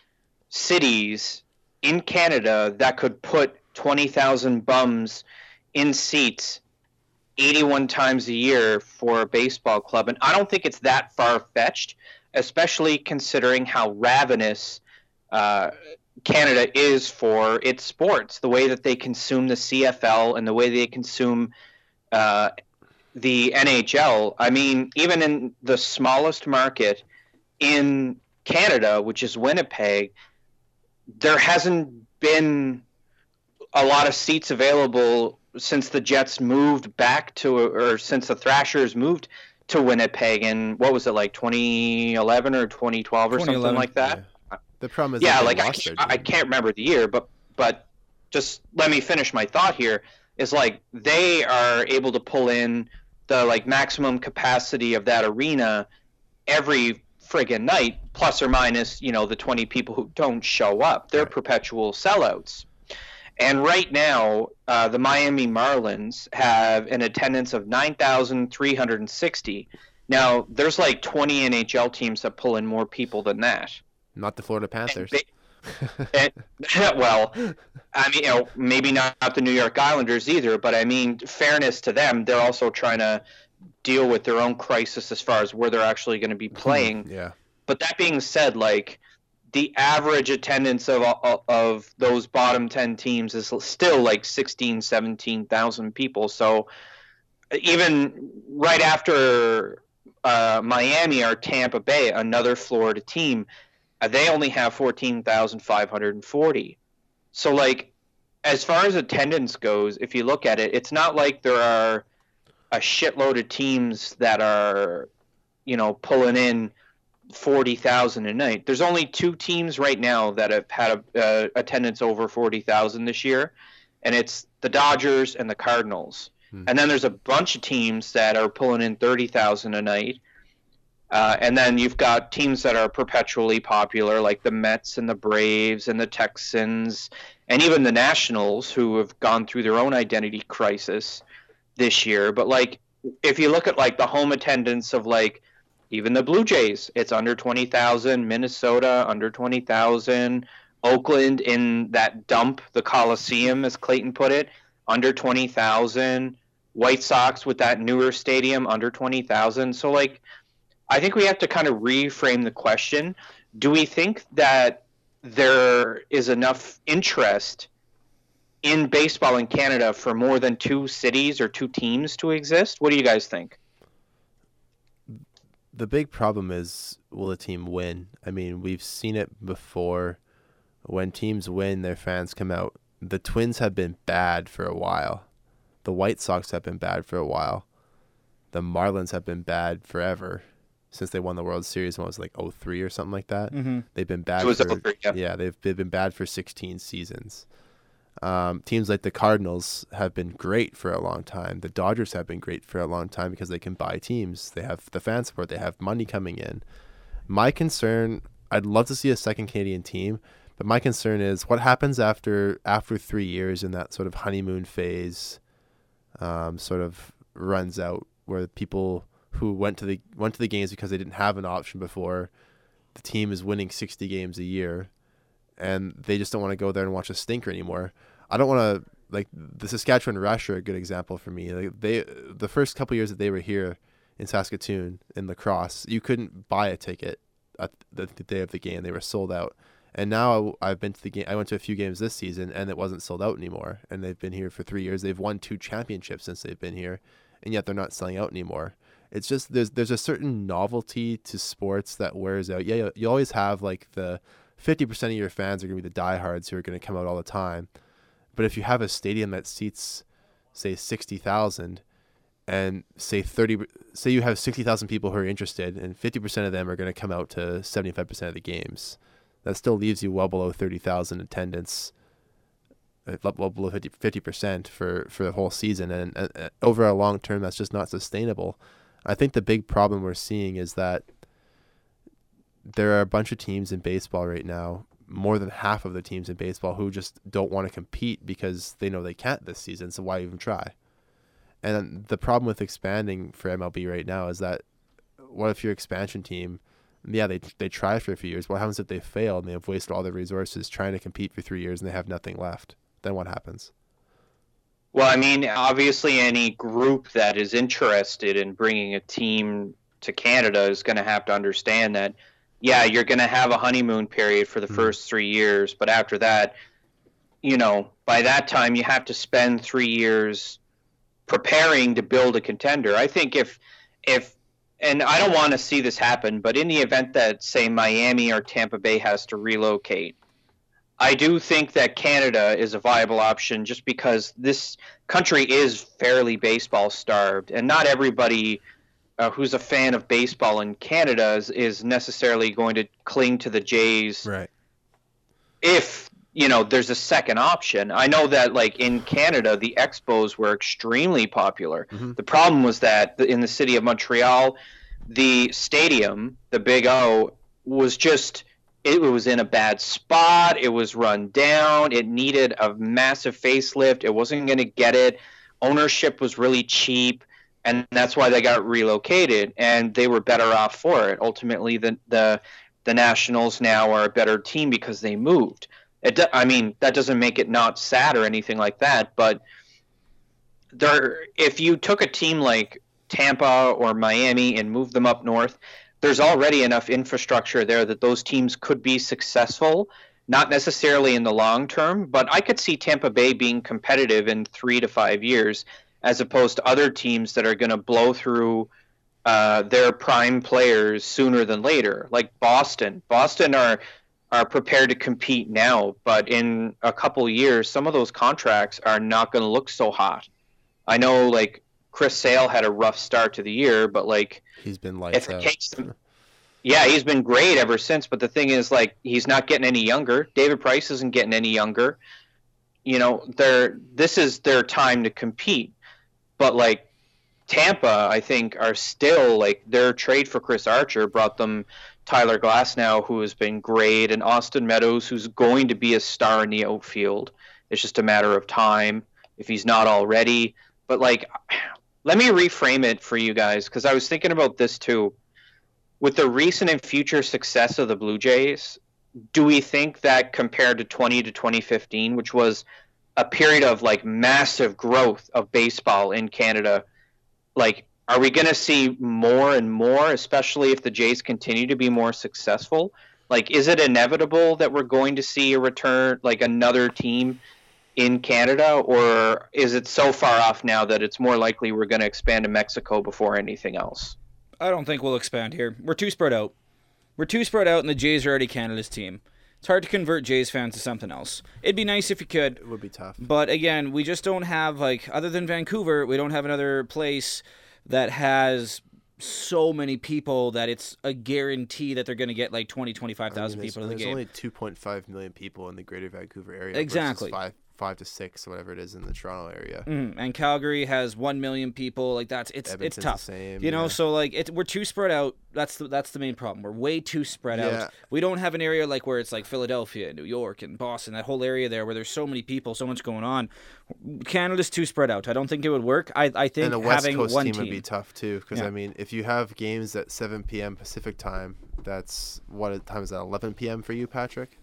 cities in Canada that could put 20,000 bums in seats 81 times a year for a baseball club? And I don't think it's that far fetched, especially considering how ravenous uh, Canada is for its sports, the way that they consume the CFL and the way they consume uh, the NHL. I mean, even in the smallest market in Canada, which is Winnipeg, there hasn't been a lot of seats available since the Jets moved back to, or since the Thrashers moved to Winnipeg in what was it like 2011 or 2012 or something like that The problem is, yeah, that like I can't, I can't remember the year, but but just let me finish my thought here. Is like they are able to pull in the like maximum capacity of that arena every friggin' night, plus or minus, you know, the twenty people who don't show up. They're Right. perpetual sellouts. And right now, uh, the Miami Marlins have an attendance of 9,360. Now, there's like 20 NHL teams that pull in more people than that. Not the Florida Panthers. Ba- and, (laughs) well, I mean, you know, maybe not, not the New York Islanders either, but I mean, fairness to them, they're also trying to deal with their own crisis as far as where they're actually going to be (laughs) playing. Yeah. But that being said, like the average attendance of of those bottom 10 teams is still like 16 17,000 people. So even right after uh, Miami or Tampa Bay, another Florida team, they only have 14,540. So like as far as attendance goes, if you look at it, it's not like there are a shitload of teams that are, you know, pulling in forty thousand a night. There's only two teams right now that have had a, uh, attendance over forty thousand this year, and it's the Dodgers and the Cardinals. Hmm. And then there's a bunch of teams that are pulling in thirty thousand a night. Uh, and then you've got teams that are perpetually popular, like the Mets and the Braves and the Texans, and even the Nationals, who have gone through their own identity crisis this year. But like, if you look at like the home attendance of like even the Blue Jays, it's under 20,000. Minnesota, under 20,000. Oakland in that dump, the Coliseum, as Clayton put it, under 20,000. White Sox with that newer stadium, under 20,000. So, like, I think we have to kind of reframe the question. Do we think that there is enough interest in baseball in Canada for more than two cities or two teams to exist? What do you guys think? the big problem is will a team win? I mean, we've seen it before. When teams win, their fans come out. The Twins have been bad for a while. The White Sox have been bad for a while. The Marlins have been bad forever since they won the World Series when it was like 03 or something like that. Mm-hmm. They've been bad. for, 03, yeah. yeah, they've, they've been bad for 16 seasons. Um, teams like the Cardinals have been great for a long time. The Dodgers have been great for a long time because they can buy teams. They have the fan support. They have money coming in. My concern, I'd love to see a second Canadian team, but my concern is what happens after after three years in that sort of honeymoon phase, um, sort of runs out where people who went to the went to the games because they didn't have an option before, the team is winning sixty games a year and they just don't want to go there and watch a stinker anymore. I don't want to like the Saskatchewan Rush are a good example for me. Like they, the first couple years that they were here in Saskatoon in lacrosse, you couldn't buy a ticket at the, the day of the game; they were sold out. And now I've been to the game. I went to a few games this season, and it wasn't sold out anymore. And they've been here for three years. They've won two championships since they've been here, and yet they're not selling out anymore. It's just there's there's a certain novelty to sports that wears out. Yeah, you, always have like the 50% of your fans are going to be the diehards who are going to come out all the time. But if you have a stadium that seats, say, 60,000, and say 30, say you have 60,000 people who are interested, and 50% of them are going to come out to 75% of the games, that still leaves you well below 30,000 attendance, uh, well below 50, 50% for, for the whole season. And, and, and over a long term, that's just not sustainable. I think the big problem we're seeing is that there are a bunch of teams in baseball right now, more than half of the teams in baseball who just don't want to compete because they know they can't this season, so why even try? And the problem with expanding for MLB right now is that what if your expansion team, yeah, they they try for a few years. What happens if they fail and they have wasted all their resources trying to compete for three years and they have nothing left? Then what happens? Well, I mean, obviously, any group that is interested in bringing a team to Canada is going to have to understand that yeah, you're going to have a honeymoon period for the mm. first three years, but after that, you know, by that time you have to spend three years preparing to build a contender. I think if if and I don't want to see this happen, but in the event that say Miami or Tampa Bay has to relocate, I do think that Canada is a viable option just because this country is fairly baseball starved and not everybody uh, who's a fan of baseball in Canada is, is necessarily going to cling to the Jays. Right. If you know there's a second option. I know that like in Canada the Expos were extremely popular. Mm-hmm. The problem was that in the city of Montreal, the stadium, the Big O, was just it was in a bad spot. It was run down. It needed a massive facelift. It wasn't going to get it. Ownership was really cheap and that's why they got relocated, and they were better off for it. Ultimately, the the the Nationals now are a better team because they moved. It, I mean, that doesn't make it not sad or anything like that, but there, if you took a team like Tampa or Miami and moved them up north, there's already enough infrastructure there that those teams could be successful. Not necessarily in the long term, but I could see Tampa Bay being competitive in three to five years, as opposed to other teams that are going to blow through uh, their prime players sooner than later, like Boston. Boston are are prepared to compete now, but in a couple years, some of those contracts are not going to look so hot. I know, like Chris Sale had a rough start to the year, but like he's been lights if it out. takes them, yeah, he's been great ever since. But the thing is, like, he's not getting any younger. David Price isn't getting any younger. You know, they're this is their time to compete. But like Tampa, I think, are still like their trade for Chris Archer brought them Tyler Glasnow, who has been great, and Austin Meadows, who's going to be a star in the outfield. It's just a matter of time if he's not already. But like, let me reframe it for you guys because I was thinking about this too. With the recent and future success of the Blue Jays, do we think that compared to 20 to 2015, which was a period of like massive growth of baseball in Canada, like are we going to see more and more, especially if the Jays continue to be more successful? Like, is it inevitable that we're going to see a return, like another team in Canada, or is it so far off now that it's more likely we're going to expand to Mexico before anything else? I don't think we'll expand here. We're too spread out. We're too spread out, and the Jays are already Canada's team. It's hard to convert Jays fans to something else. It'd be nice if you could, It would be tough. but again, we just don't have like other than Vancouver, we don't have another place that has so many people that it's a guarantee that they're going to get like 20 25,000 I mean, people in the there's game. only 2.5 million people in the Greater Vancouver area. versus Exactly. Five, five to six, whatever it is in the Toronto area. Mhm. And Calgary has 1 million people. Like that's it's it's Edmonton's the tough. same, you know, yeah. so like it, we're too spread out. That's the that's the main problem. We're way too spread Yeah. out. We don't have an area like where it's like Philadelphia, and New York, and Boston. That whole area there where there's so many people, so much going on. Canada's too spread out. I don't think it would work. I I think and a West having Coast one team, team. would be tough too, because Yeah. I mean, if you have games at 7 p.m. Pacific time, that's what time is that? 11 p.m. for you, Patrick?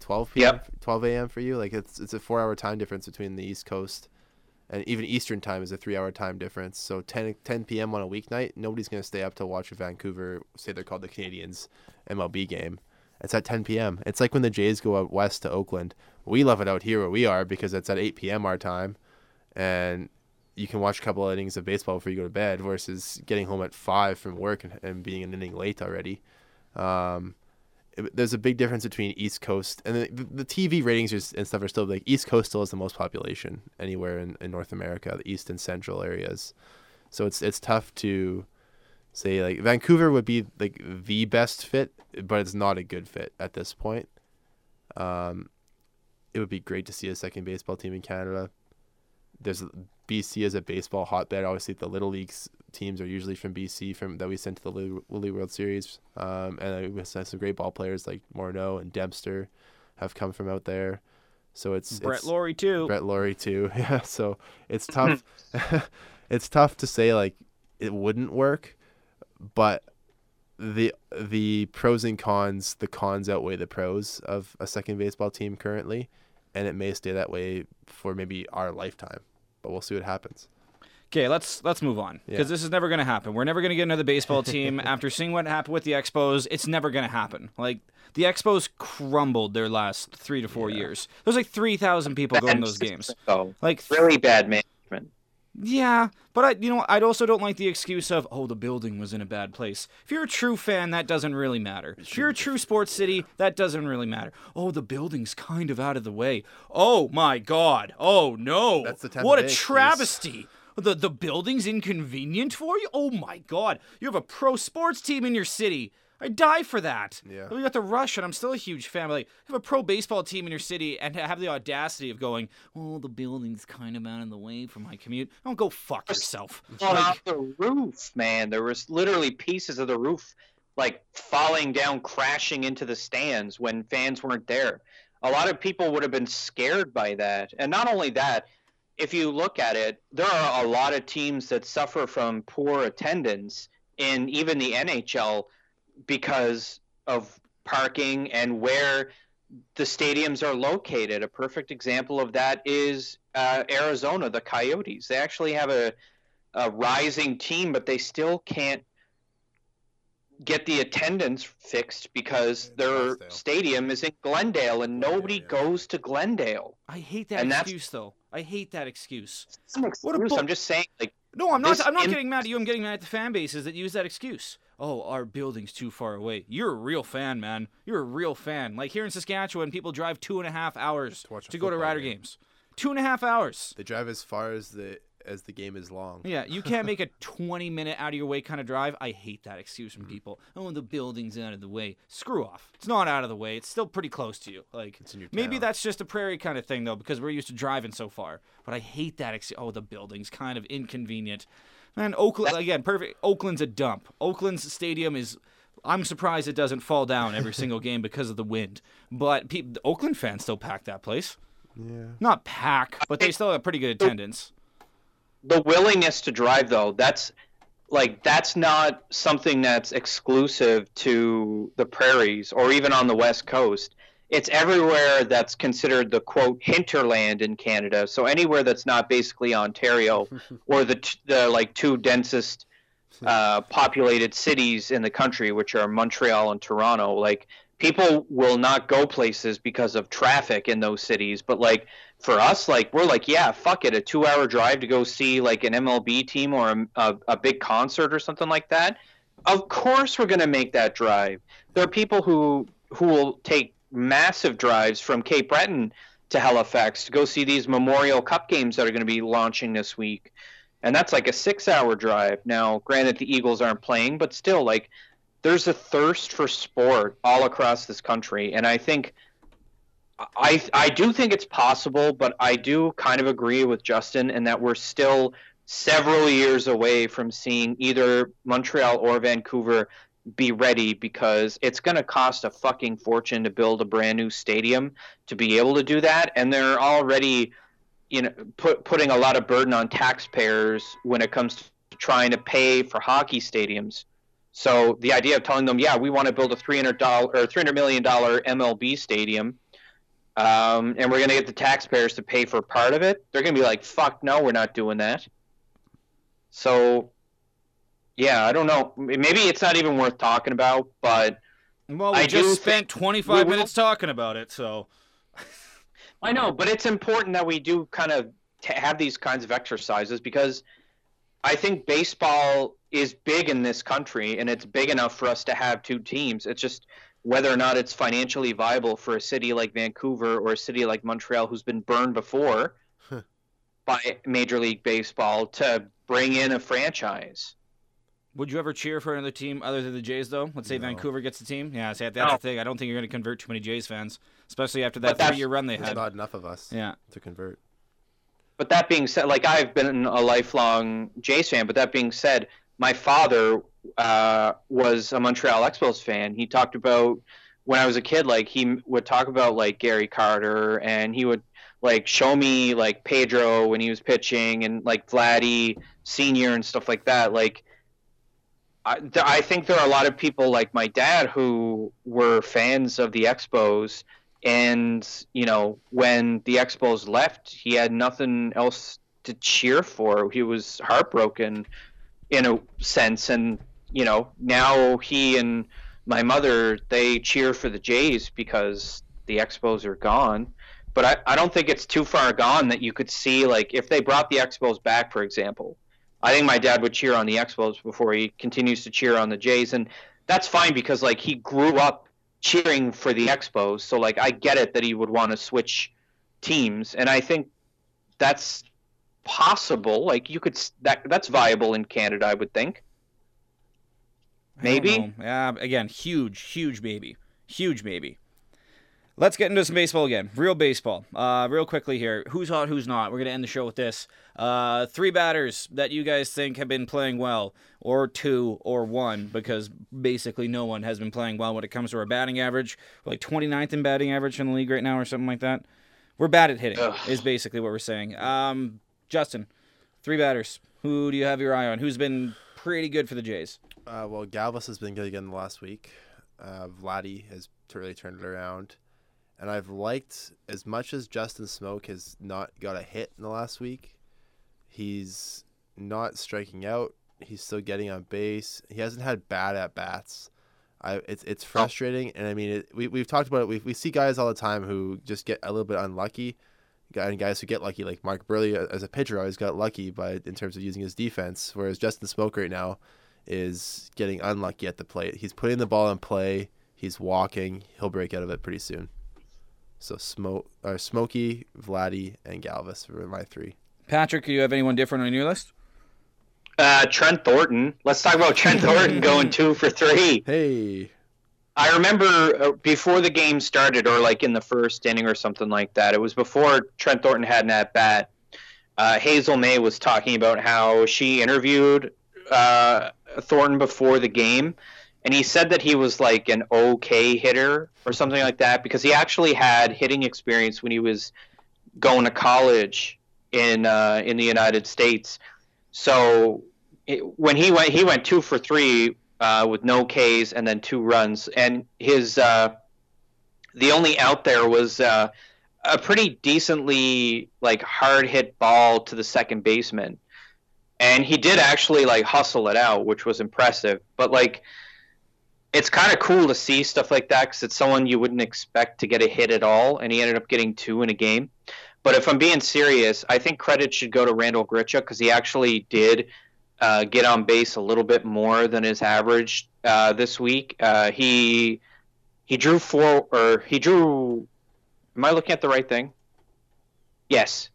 12 p.m. Yep. 12 a.m. for you. Like it's it's a four-hour time difference between the East Coast, and even Eastern time is a three-hour time difference. So 10 10 p.m. on a weeknight, nobody's gonna stay up to watch a Vancouver, say they're called the Canadians, MLB game. It's at 10 p.m. It's like when the Jays go out west to Oakland. We love it out here where we are because it's at 8 p.m. our time, and you can watch a couple of innings of baseball before you go to bed versus getting home at five from work and, and being an inning late already. Um, there's a big difference between East Coast and the, the TV ratings and stuff are still like East Coast still has the most population anywhere in, in North America, the East and Central areas. So it's it's tough to say like Vancouver would be like the best fit, but it's not a good fit at this point. Um, it would be great to see a second baseball team in Canada. There's BC is a baseball hotbed. Obviously, the little leagues teams are usually from BC, from that we sent to the Lily, Lily World Series. Um, and we sent some great ball players like Morneau and Dempster have come from out there. So it's Brett it's, Lawrie too. Brett Lawrie too. (laughs) Yeah, so it's (laughs) tough. (laughs) it's tough to say like it wouldn't work, but the the pros and cons, the cons outweigh the pros of a second baseball team currently, and it may stay that way for maybe our lifetime. But we'll see what happens. Okay, let's let's move on because Yeah. this is never going to happen. We're never going to get another baseball team (laughs) after seeing what happened with the Expos. It's never going to happen. Like the Expos crumbled their last three to four years. There's like three thousand people going to those games. Oh, Like really bad management. Yeah, but I you know I also don't like the excuse of oh the building was in a bad place. If you're a true fan, that doesn't really matter. If you're a true sports city, that doesn't really matter. Oh the building's kind of out of the way. Oh my God. Oh no. That's the what a excuse. travesty. The the building's inconvenient for you? Oh my god. You have a pro sports team in your city. I die for that. Yeah. We got the rush, and I'm still a huge fan. But like, have a pro baseball team in your city, and have the audacity of going, "Oh, the building's kind of out of the way for my commute." Don't go fuck yourself. Falling Like, off the roof, man. There was literally pieces of the roof like falling down, crashing into the stands when fans weren't there. A lot of people would have been scared by that. And not only that, if you look at it, there are a lot of teams that suffer from poor attendance in even the NHL because of parking and where the stadiums are located. A perfect example of that is uh, Arizona, the Coyotes. They actually have a a rising team, but they still can't get the attendance fixed because their Glendale. stadium is in Glendale and nobody yeah. goes to Glendale. I hate that And that's- excuse though. I hate that excuse. It's an What a excuse. bull- I'm just saying, like, No, I'm not. I'm not in- getting mad at you. I'm getting mad at the fan bases that use that excuse. Oh, our building's too far away. You're a real fan, man. You're a real fan. Like here in Saskatchewan, people drive two and a half hours To to go to Rider game. games. Two and a half hours. They drive as far as the as the game is long. Yeah, you can't make a (laughs) 20 minute out of your way kind of drive. I hate that excuse Mm-hmm. from people. Oh, the building's out of the way. Screw off. It's not out of the way. It's still pretty close to you. Like It's in your maybe that's just a prairie kind of thing though, because we're used to driving so far. But I hate that. excuse. oh, the building's kind of inconvenient. Man, Oakland again. Perfect. Oakland's a dump. Oakland's stadium is. I'm surprised it doesn't fall down every (laughs) single game because of the wind. But pe- the Oakland fans still pack that place. Yeah. Not pack, but they still have pretty good attendance. the willingness to drive though that's like that's not something that's exclusive to the prairies or even on the west coast it's everywhere that's considered the quote hinterland in canada so anywhere that's not basically ontario (laughs) or the, the like two densest (laughs) uh, populated cities in the country which are montreal and toronto like people will not go places because of traffic in those cities but like for us, like we're like, yeah, fuck it, a two-hour drive to go see like an MLB team or a, a, a big concert or something like that. Of course, we're gonna make that drive. There are people who who will take massive drives from Cape Breton to Halifax to go see these Memorial Cup games that are going to be launching this week, and that's like a six-hour drive. Now, granted, the Eagles aren't playing, but still, like, there's a thirst for sport all across this country, and I think. I I do think it's possible, but I do kind of agree with Justin in that we're still several years away from seeing either Montreal or Vancouver be ready because it's going to cost a fucking fortune to build a brand new stadium to be able to do that and they're already you know put, putting a lot of burden on taxpayers when it comes to trying to pay for hockey stadiums so the idea of telling them yeah we want to build a 300 dollar or 300 million dollar MLB stadium um, and we're going to get the taxpayers to pay for part of it, they're going to be like, fuck, no, we're not doing that. So, yeah, I don't know. Maybe it's not even worth talking about, but Well, we I just spent think 25 we minutes talking about it, so (laughs) I know, but it's important that we do kind of t- have these kinds of exercises because I think baseball is big in this country and it's big enough for us to have two teams. It's just whether or not it's financially viable for a city like Vancouver or a city like Montreal who's been burned before by Major League Baseball to bring in a franchise. Would you ever cheer for another team other than the Jays, though? Let's say No. Vancouver gets the team. Yeah, see, that's No. the thing. I don't think you're going to convert too many Jays fans, especially after that three-year run they had. not enough of us Yeah. to convert. But that being said, like I've been a lifelong Jays fan. But that being said, my father uh, was a Montreal Expos fan. He talked about when I was a kid, like he would talk about like Gary Carter, and he would like show me like Pedro when he was pitching, and like Vladdy Senior and stuff like that. Like I, I think there are a lot of people like my dad who were fans of the Expos and you know when the expos left he had nothing else to cheer for. He was heartbroken in a sense and you know now he and my mother they cheer for the jays because the expos are gone. But I, I don't think it's too far gone that you could see like if they brought the expos back for example i think my dad would cheer on the expos before he continues to cheer on the jays and that's fine because like he grew up cheering for the Expos. So like I get it that he would want to switch teams, and I think that's possible. Like you could that that's viable in Canada, I would think. Maybe? Yeah, again, huge, huge maybe. Huge maybe. Let's get into some baseball again. Real baseball. Uh, real quickly here. Who's hot, who's not? We're going to end the show with this. Uh, three batters that you guys think have been playing well, or two, or one, because basically no one has been playing well when it comes to our batting average. We're like 29th in batting average in the league right now, or something like that. We're bad at hitting, Ugh. is basically what we're saying. Um, Justin, three batters. Who do you have your eye on? Who's been pretty good for the Jays? Uh, well, Galvis has been good again the last week. Uh, Vladdy has t- really turned it around. And I've liked, as much as Justin Smoak has not got a hit in the last week, he's not striking out. He's still getting on base. He hasn't had bad at bats. I it's it's oh. frustrating, and I mean it, we we've talked about it. We we see guys all the time who just get a little bit unlucky, and guys who get lucky, like Mark Buehrle uh, as a pitcher, always got lucky by in terms of using his defense. Whereas Justin Smoak right now is getting unlucky at the plate. He's putting the ball in play. He's walking. He'll break out of it pretty soon. So Smoak, or Smoky, Vladdy, and Galvis were my three. Patrick, do you have anyone different on your list? Uh, Trent Thornton. Let's talk about Trent Thornton (laughs) going two for three. Hey. I remember uh, before the game started, or like in the first inning or something like that. It was before Trent Thornton had an at bat. Uh, Hazel Mae was talking about how she interviewed uh, Thornton before the game, and he said that he was like an okay hitter or something like that because he actually had hitting experience when he was going to college in uh, in the United States. So it, when he went, he went two for three uh, with no Ks and then two runs, and his uh, the only out there was uh, a pretty decently like hard hit ball to the second baseman, and he did actually like hustle it out, which was impressive. But like it's kind of cool to see stuff like that because it's someone you wouldn't expect to get a hit at all, and he ended up getting two in a game. But if I'm being serious, I think credit should go to Randall Grichuk because he actually did uh, get on base a little bit more than his average uh, this week. Uh, he he drew four or he drew. Am I looking at the right thing? Yes,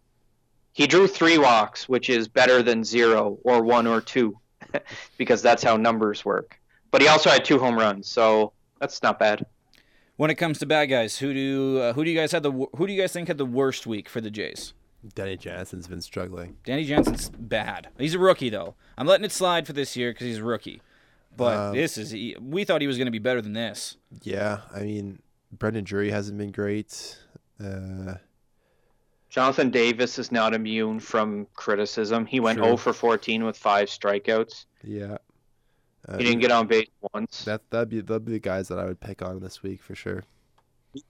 he drew three walks, which is better than zero or one or two, (laughs) because that's how numbers work. But he also had two home runs, so that's not bad. When it comes to bad guys, who do uh, who do you guys had the who do you guys think had the worst week for the Jays? Danny Jansen's been struggling. Danny Jansen's bad. He's a rookie though. I'm letting it slide for this year because he's a rookie. But Um, this is we thought he was going to be better than this. Yeah, I mean, Brandon Drury hasn't been great. Uh, Jonathan Davis is not immune from criticism. He went True. 0 for 14 with five strikeouts. yeah. Uh, He didn't get on base once. that that'd be that'd be the guys that I would pick on this week for sure.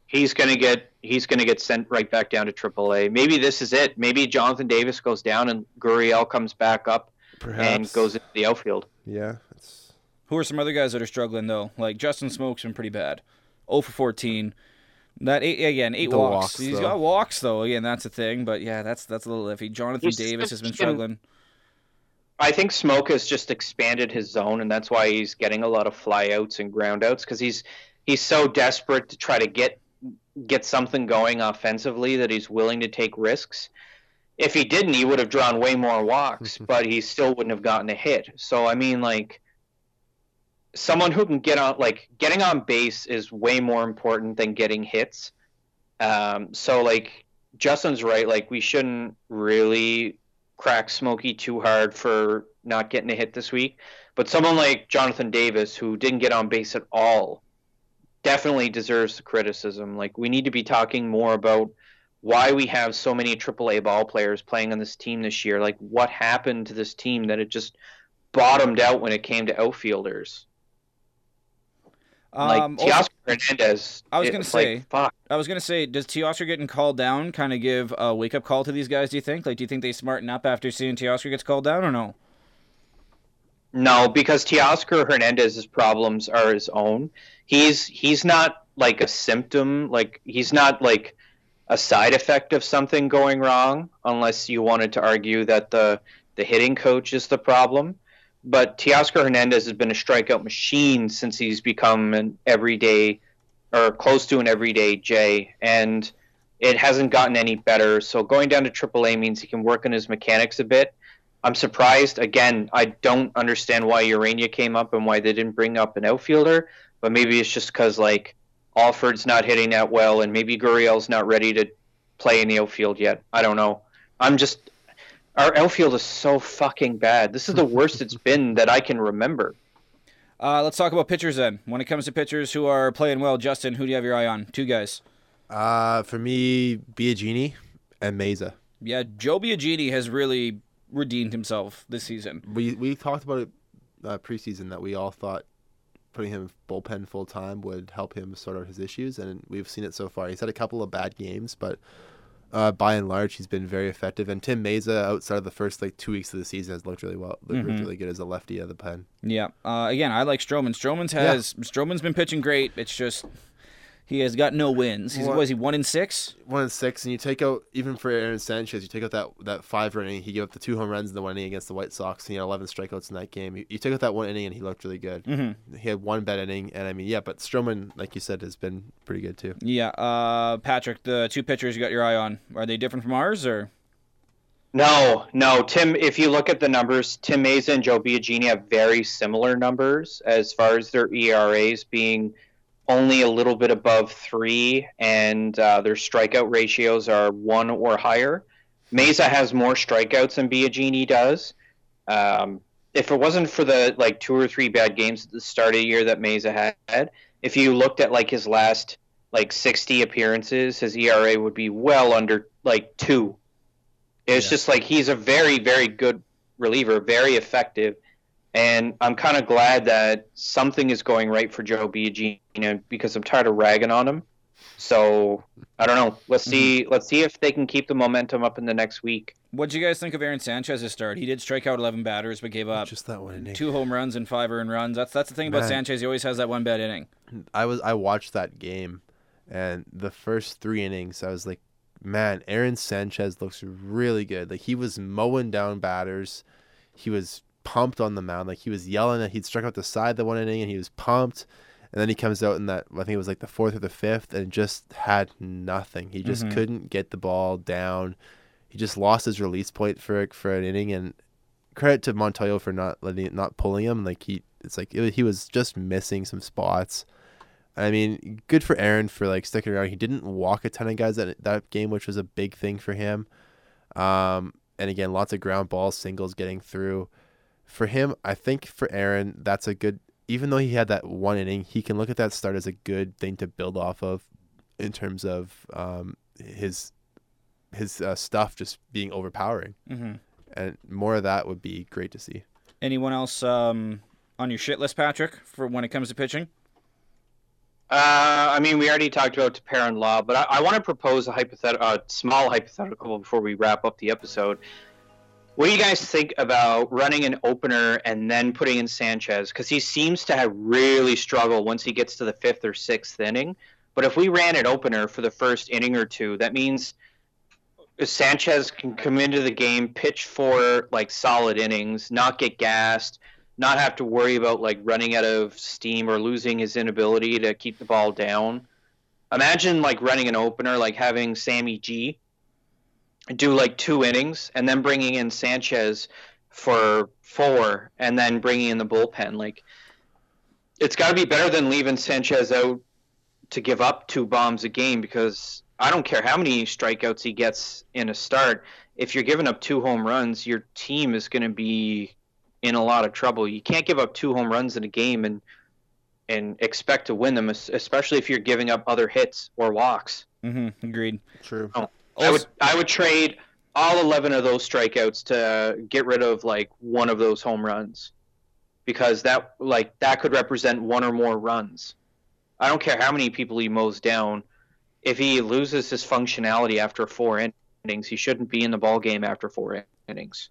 he's gonna get he's gonna get sent right back down to AAA. Maybe this is it. Maybe Jonathan Davis goes down and Gurriel comes back up Perhaps. and goes into the outfield. Yeah, it's Who are some other guys that are struggling though? Like Justin Smoak's been pretty bad. 0 for 14. That eight again, eight The walks. walks, He's though. got walks though. Again, that's a thing. But yeah, that's that's a little iffy. Jonathan He's- Davis has been he's- struggling. I think Smoak has just expanded his zone, and that's why he's getting a lot of flyouts and groundouts because he's he's so desperate to try to get get something going offensively that he's willing to take risks. If he didn't, he would have drawn way more walks, but he still wouldn't have gotten a hit. So I mean, like someone who can get on, like getting on base is way more important than getting hits. Um, so like Justin's right, like we shouldn't really crack Smokey too hard for not getting a hit this week. But someone like Jonathan Davis, who didn't get on base at all, definitely deserves the criticism. Like we need to be talking more about why we have so many AAA ball players playing on this team this year. Like what happened to this team that it just bottomed out when it came to outfielders. Like Um, Teoscar Hernandez. I was gonna like, say- fuck. I was gonna say, does Teoscar getting called down kind of give a wake up call to these guys? Do you think? Like, do you think they smarten up after seeing Teoscar gets called down or no? No, because Teoscar Hernandez's problems are his own. He's he's not like a symptom, like he's not like a side effect of something going wrong, unless you wanted to argue that the the hitting coach is the problem. But Teoscar Hernandez has been a strikeout machine since he's become an everyday or close to an everyday J, and it hasn't gotten any better. So going down to AAA means he can work on his mechanics a bit. I'm surprised. Again, I don't understand why Ureña came up and why they didn't bring up an outfielder, but maybe it's just because like Alford's not hitting that well, and maybe Gurriel's not ready to play in the outfield yet. I don't know. I'm just our outfield is so fucking bad. This is the worst it's been that I can remember. Uh, let's talk about pitchers then. When it comes to pitchers who are playing well, Justin, who do you have your eye on? Two guys. uh for me, Biagini and Mayza. Yeah, Joe Biagini has really redeemed himself this season. We we talked about it uh, preseason that we all thought putting him bullpen full time would help him sort out his issues, and we've seen it so far. He's had a couple of bad games, but uh, by and large, he's been very effective. And Tim Mayza, outside of the first like two weeks of the season, has looked really well, looked Mhm. really good as a lefty of the pen. Yeah. Uh, again, I like Stroman. Stroman's has Stroman's been pitching great. It's just he has got no wins. He's What- was he one in six? One in six, and you take out even for Aaron Sanchez, you take out that that five inning. He gave up the two home runs in the one inning against the White Sox. And he had eleven strikeouts in that game. You, you take out that one inning, and he looked really good. Mm-hmm. He had one bad inning, and I mean, yeah, but Stroman, like you said, has been pretty good too. Yeah. Uh, Patrick, the two pitchers you got your eye on are they different from ours or? No, no, Tim. If you look at the numbers, Tim Mayza and Joe Biagini have very similar numbers as far as their ERAs being only a little bit above three, and uh, their strikeout ratios are one or higher. Mayza has more strikeouts than Biagini does. Um, if it wasn't for the like two or three bad games at the start of the year that Mayza had, if you looked at like his last like 60 appearances, his ERA would be well under like two. It's Yeah. just like he's a very, very good reliever, very effective. And I'm kind of glad that something is going right for Joe Biagini because I'm tired of ragging on him. So I don't know. Let's mm-hmm. see. Let's see if they can keep the momentum up in the next week. What'd you guys think of Aaron Sanchez's start? He did strike out 11 batters, but gave up Just that one inning. two home runs and five earned runs. That's that's the thing about Man. Sanchez. He always has that one bad inning. I was I watched that game, and the first three innings, I was like, man, Aaron Sanchez looks really good. Like he was mowing down batters, he was pumped on the mound. Like he was yelling that he'd struck out the side the one inning, and he was pumped. And then he comes out in that I think it was like the fourth or the fifth, and just had nothing. He just Mhm. couldn't get the ball down. He just lost his release point for for an inning, and credit to Montoyo for not letting it not pulling him. Like he, it's like it, he was just missing some spots. I mean, good for Aaron for like sticking around. He didn't walk a ton of guys that that game, which was a big thing for him. Um, and again, lots of ground balls, singles getting through. For him, I think for Aaron, that's a good. Even though he had that one inning, he can look at that start as a good thing to build off of, in terms of um, his his uh, stuff just being overpowering, Mm-hmm. and more of that would be great to see. Anyone else um, on your shit list, Patrick, for when it comes to pitching? Uh, I mean, we already talked about to Parent Law, but I, I want to propose a hypothetical, a small hypothetical before we wrap up the episode. What do you guys think about running an opener and then putting in Sanchez? Because he seems to have really struggled once he gets to the fifth or sixth inning. But if we ran an opener for the first inning or two, that means Sanchez can come into the game, pitch for like solid innings, not get gassed, not have to worry about like running out of steam or losing his inability to keep the ball down. Imagine like running an opener, like having Sammy G do like two innings and then bringing in Sanchez for four and then bringing in the bullpen. Like it's got to be better than leaving Sanchez out to give up two bombs a game because I don't care how many strikeouts he gets in a start. If you're giving up two home runs, your team is going to be in a lot of trouble. You can't give up two home runs in a game and and expect to win them, especially if you're giving up other hits or walks. Mm-hmm. Agreed. True. I would I would trade all 11 of those strikeouts to get rid of like one of those home runs because that like that could represent one or more runs. I don't care how many people he mows down. If he loses his functionality after four innings, he shouldn't be in the ball game after four innings.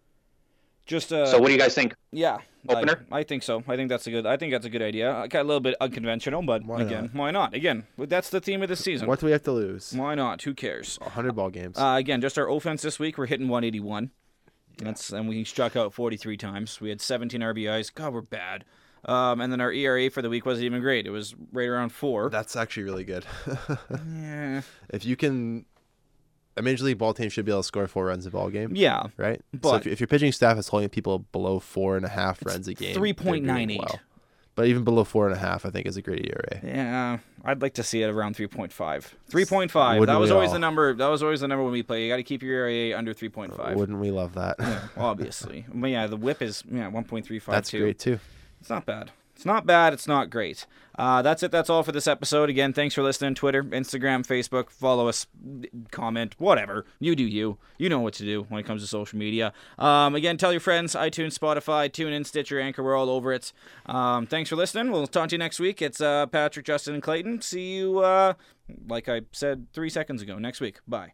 Just uh, so what do you guys think? yeah, Opener? I, I think so. I think that's a good. I think that's a good idea. Got a little bit unconventional, but Why again, not? why not? Again, that's the theme of the season. What do we have to lose? Why not? Who cares? 100 ball games. Uh, again, just our offense this week, we're hitting 181. That's and we struck out 43 times. We had 17 RBIs. God, we're bad. Um, and then our ERA for the week wasn't even great. It was right around four. That's actually really good. (laughs) yeah. if you can, a major league ball team should be able to score four runs a ball game, Yeah. right? so but- if, if your pitching staff is holding people below four and a half runs a game, they're 3.98. well. But even below four and a half, I think is a great ERA. Yeah, I'd like to see it around 3.5. 3.5. That Wouldn't was always all? the number. That was always the number when we play. You got to keep your ERA under 3.5. Uh, wouldn't we love that? obviously. (laughs) But yeah, the whip is yeah 1.35. That's too. great too. It's not bad. It's not bad. It's not great. Uh, that's it. That's all for this episode. Again, thanks for listening. Twitter, Instagram, Facebook. Follow us. Comment. Whatever. You do you. You know what to do when it comes to social media. Um, again, tell your friends. iTunes, Spotify, TuneIn, Stitcher, Anchor. We're all over it. Um, thanks for listening. We'll talk to you next week. It's uh, Patrick, Justin, and Clayton. See you, uh, like I said three seconds ago, next week. Bye.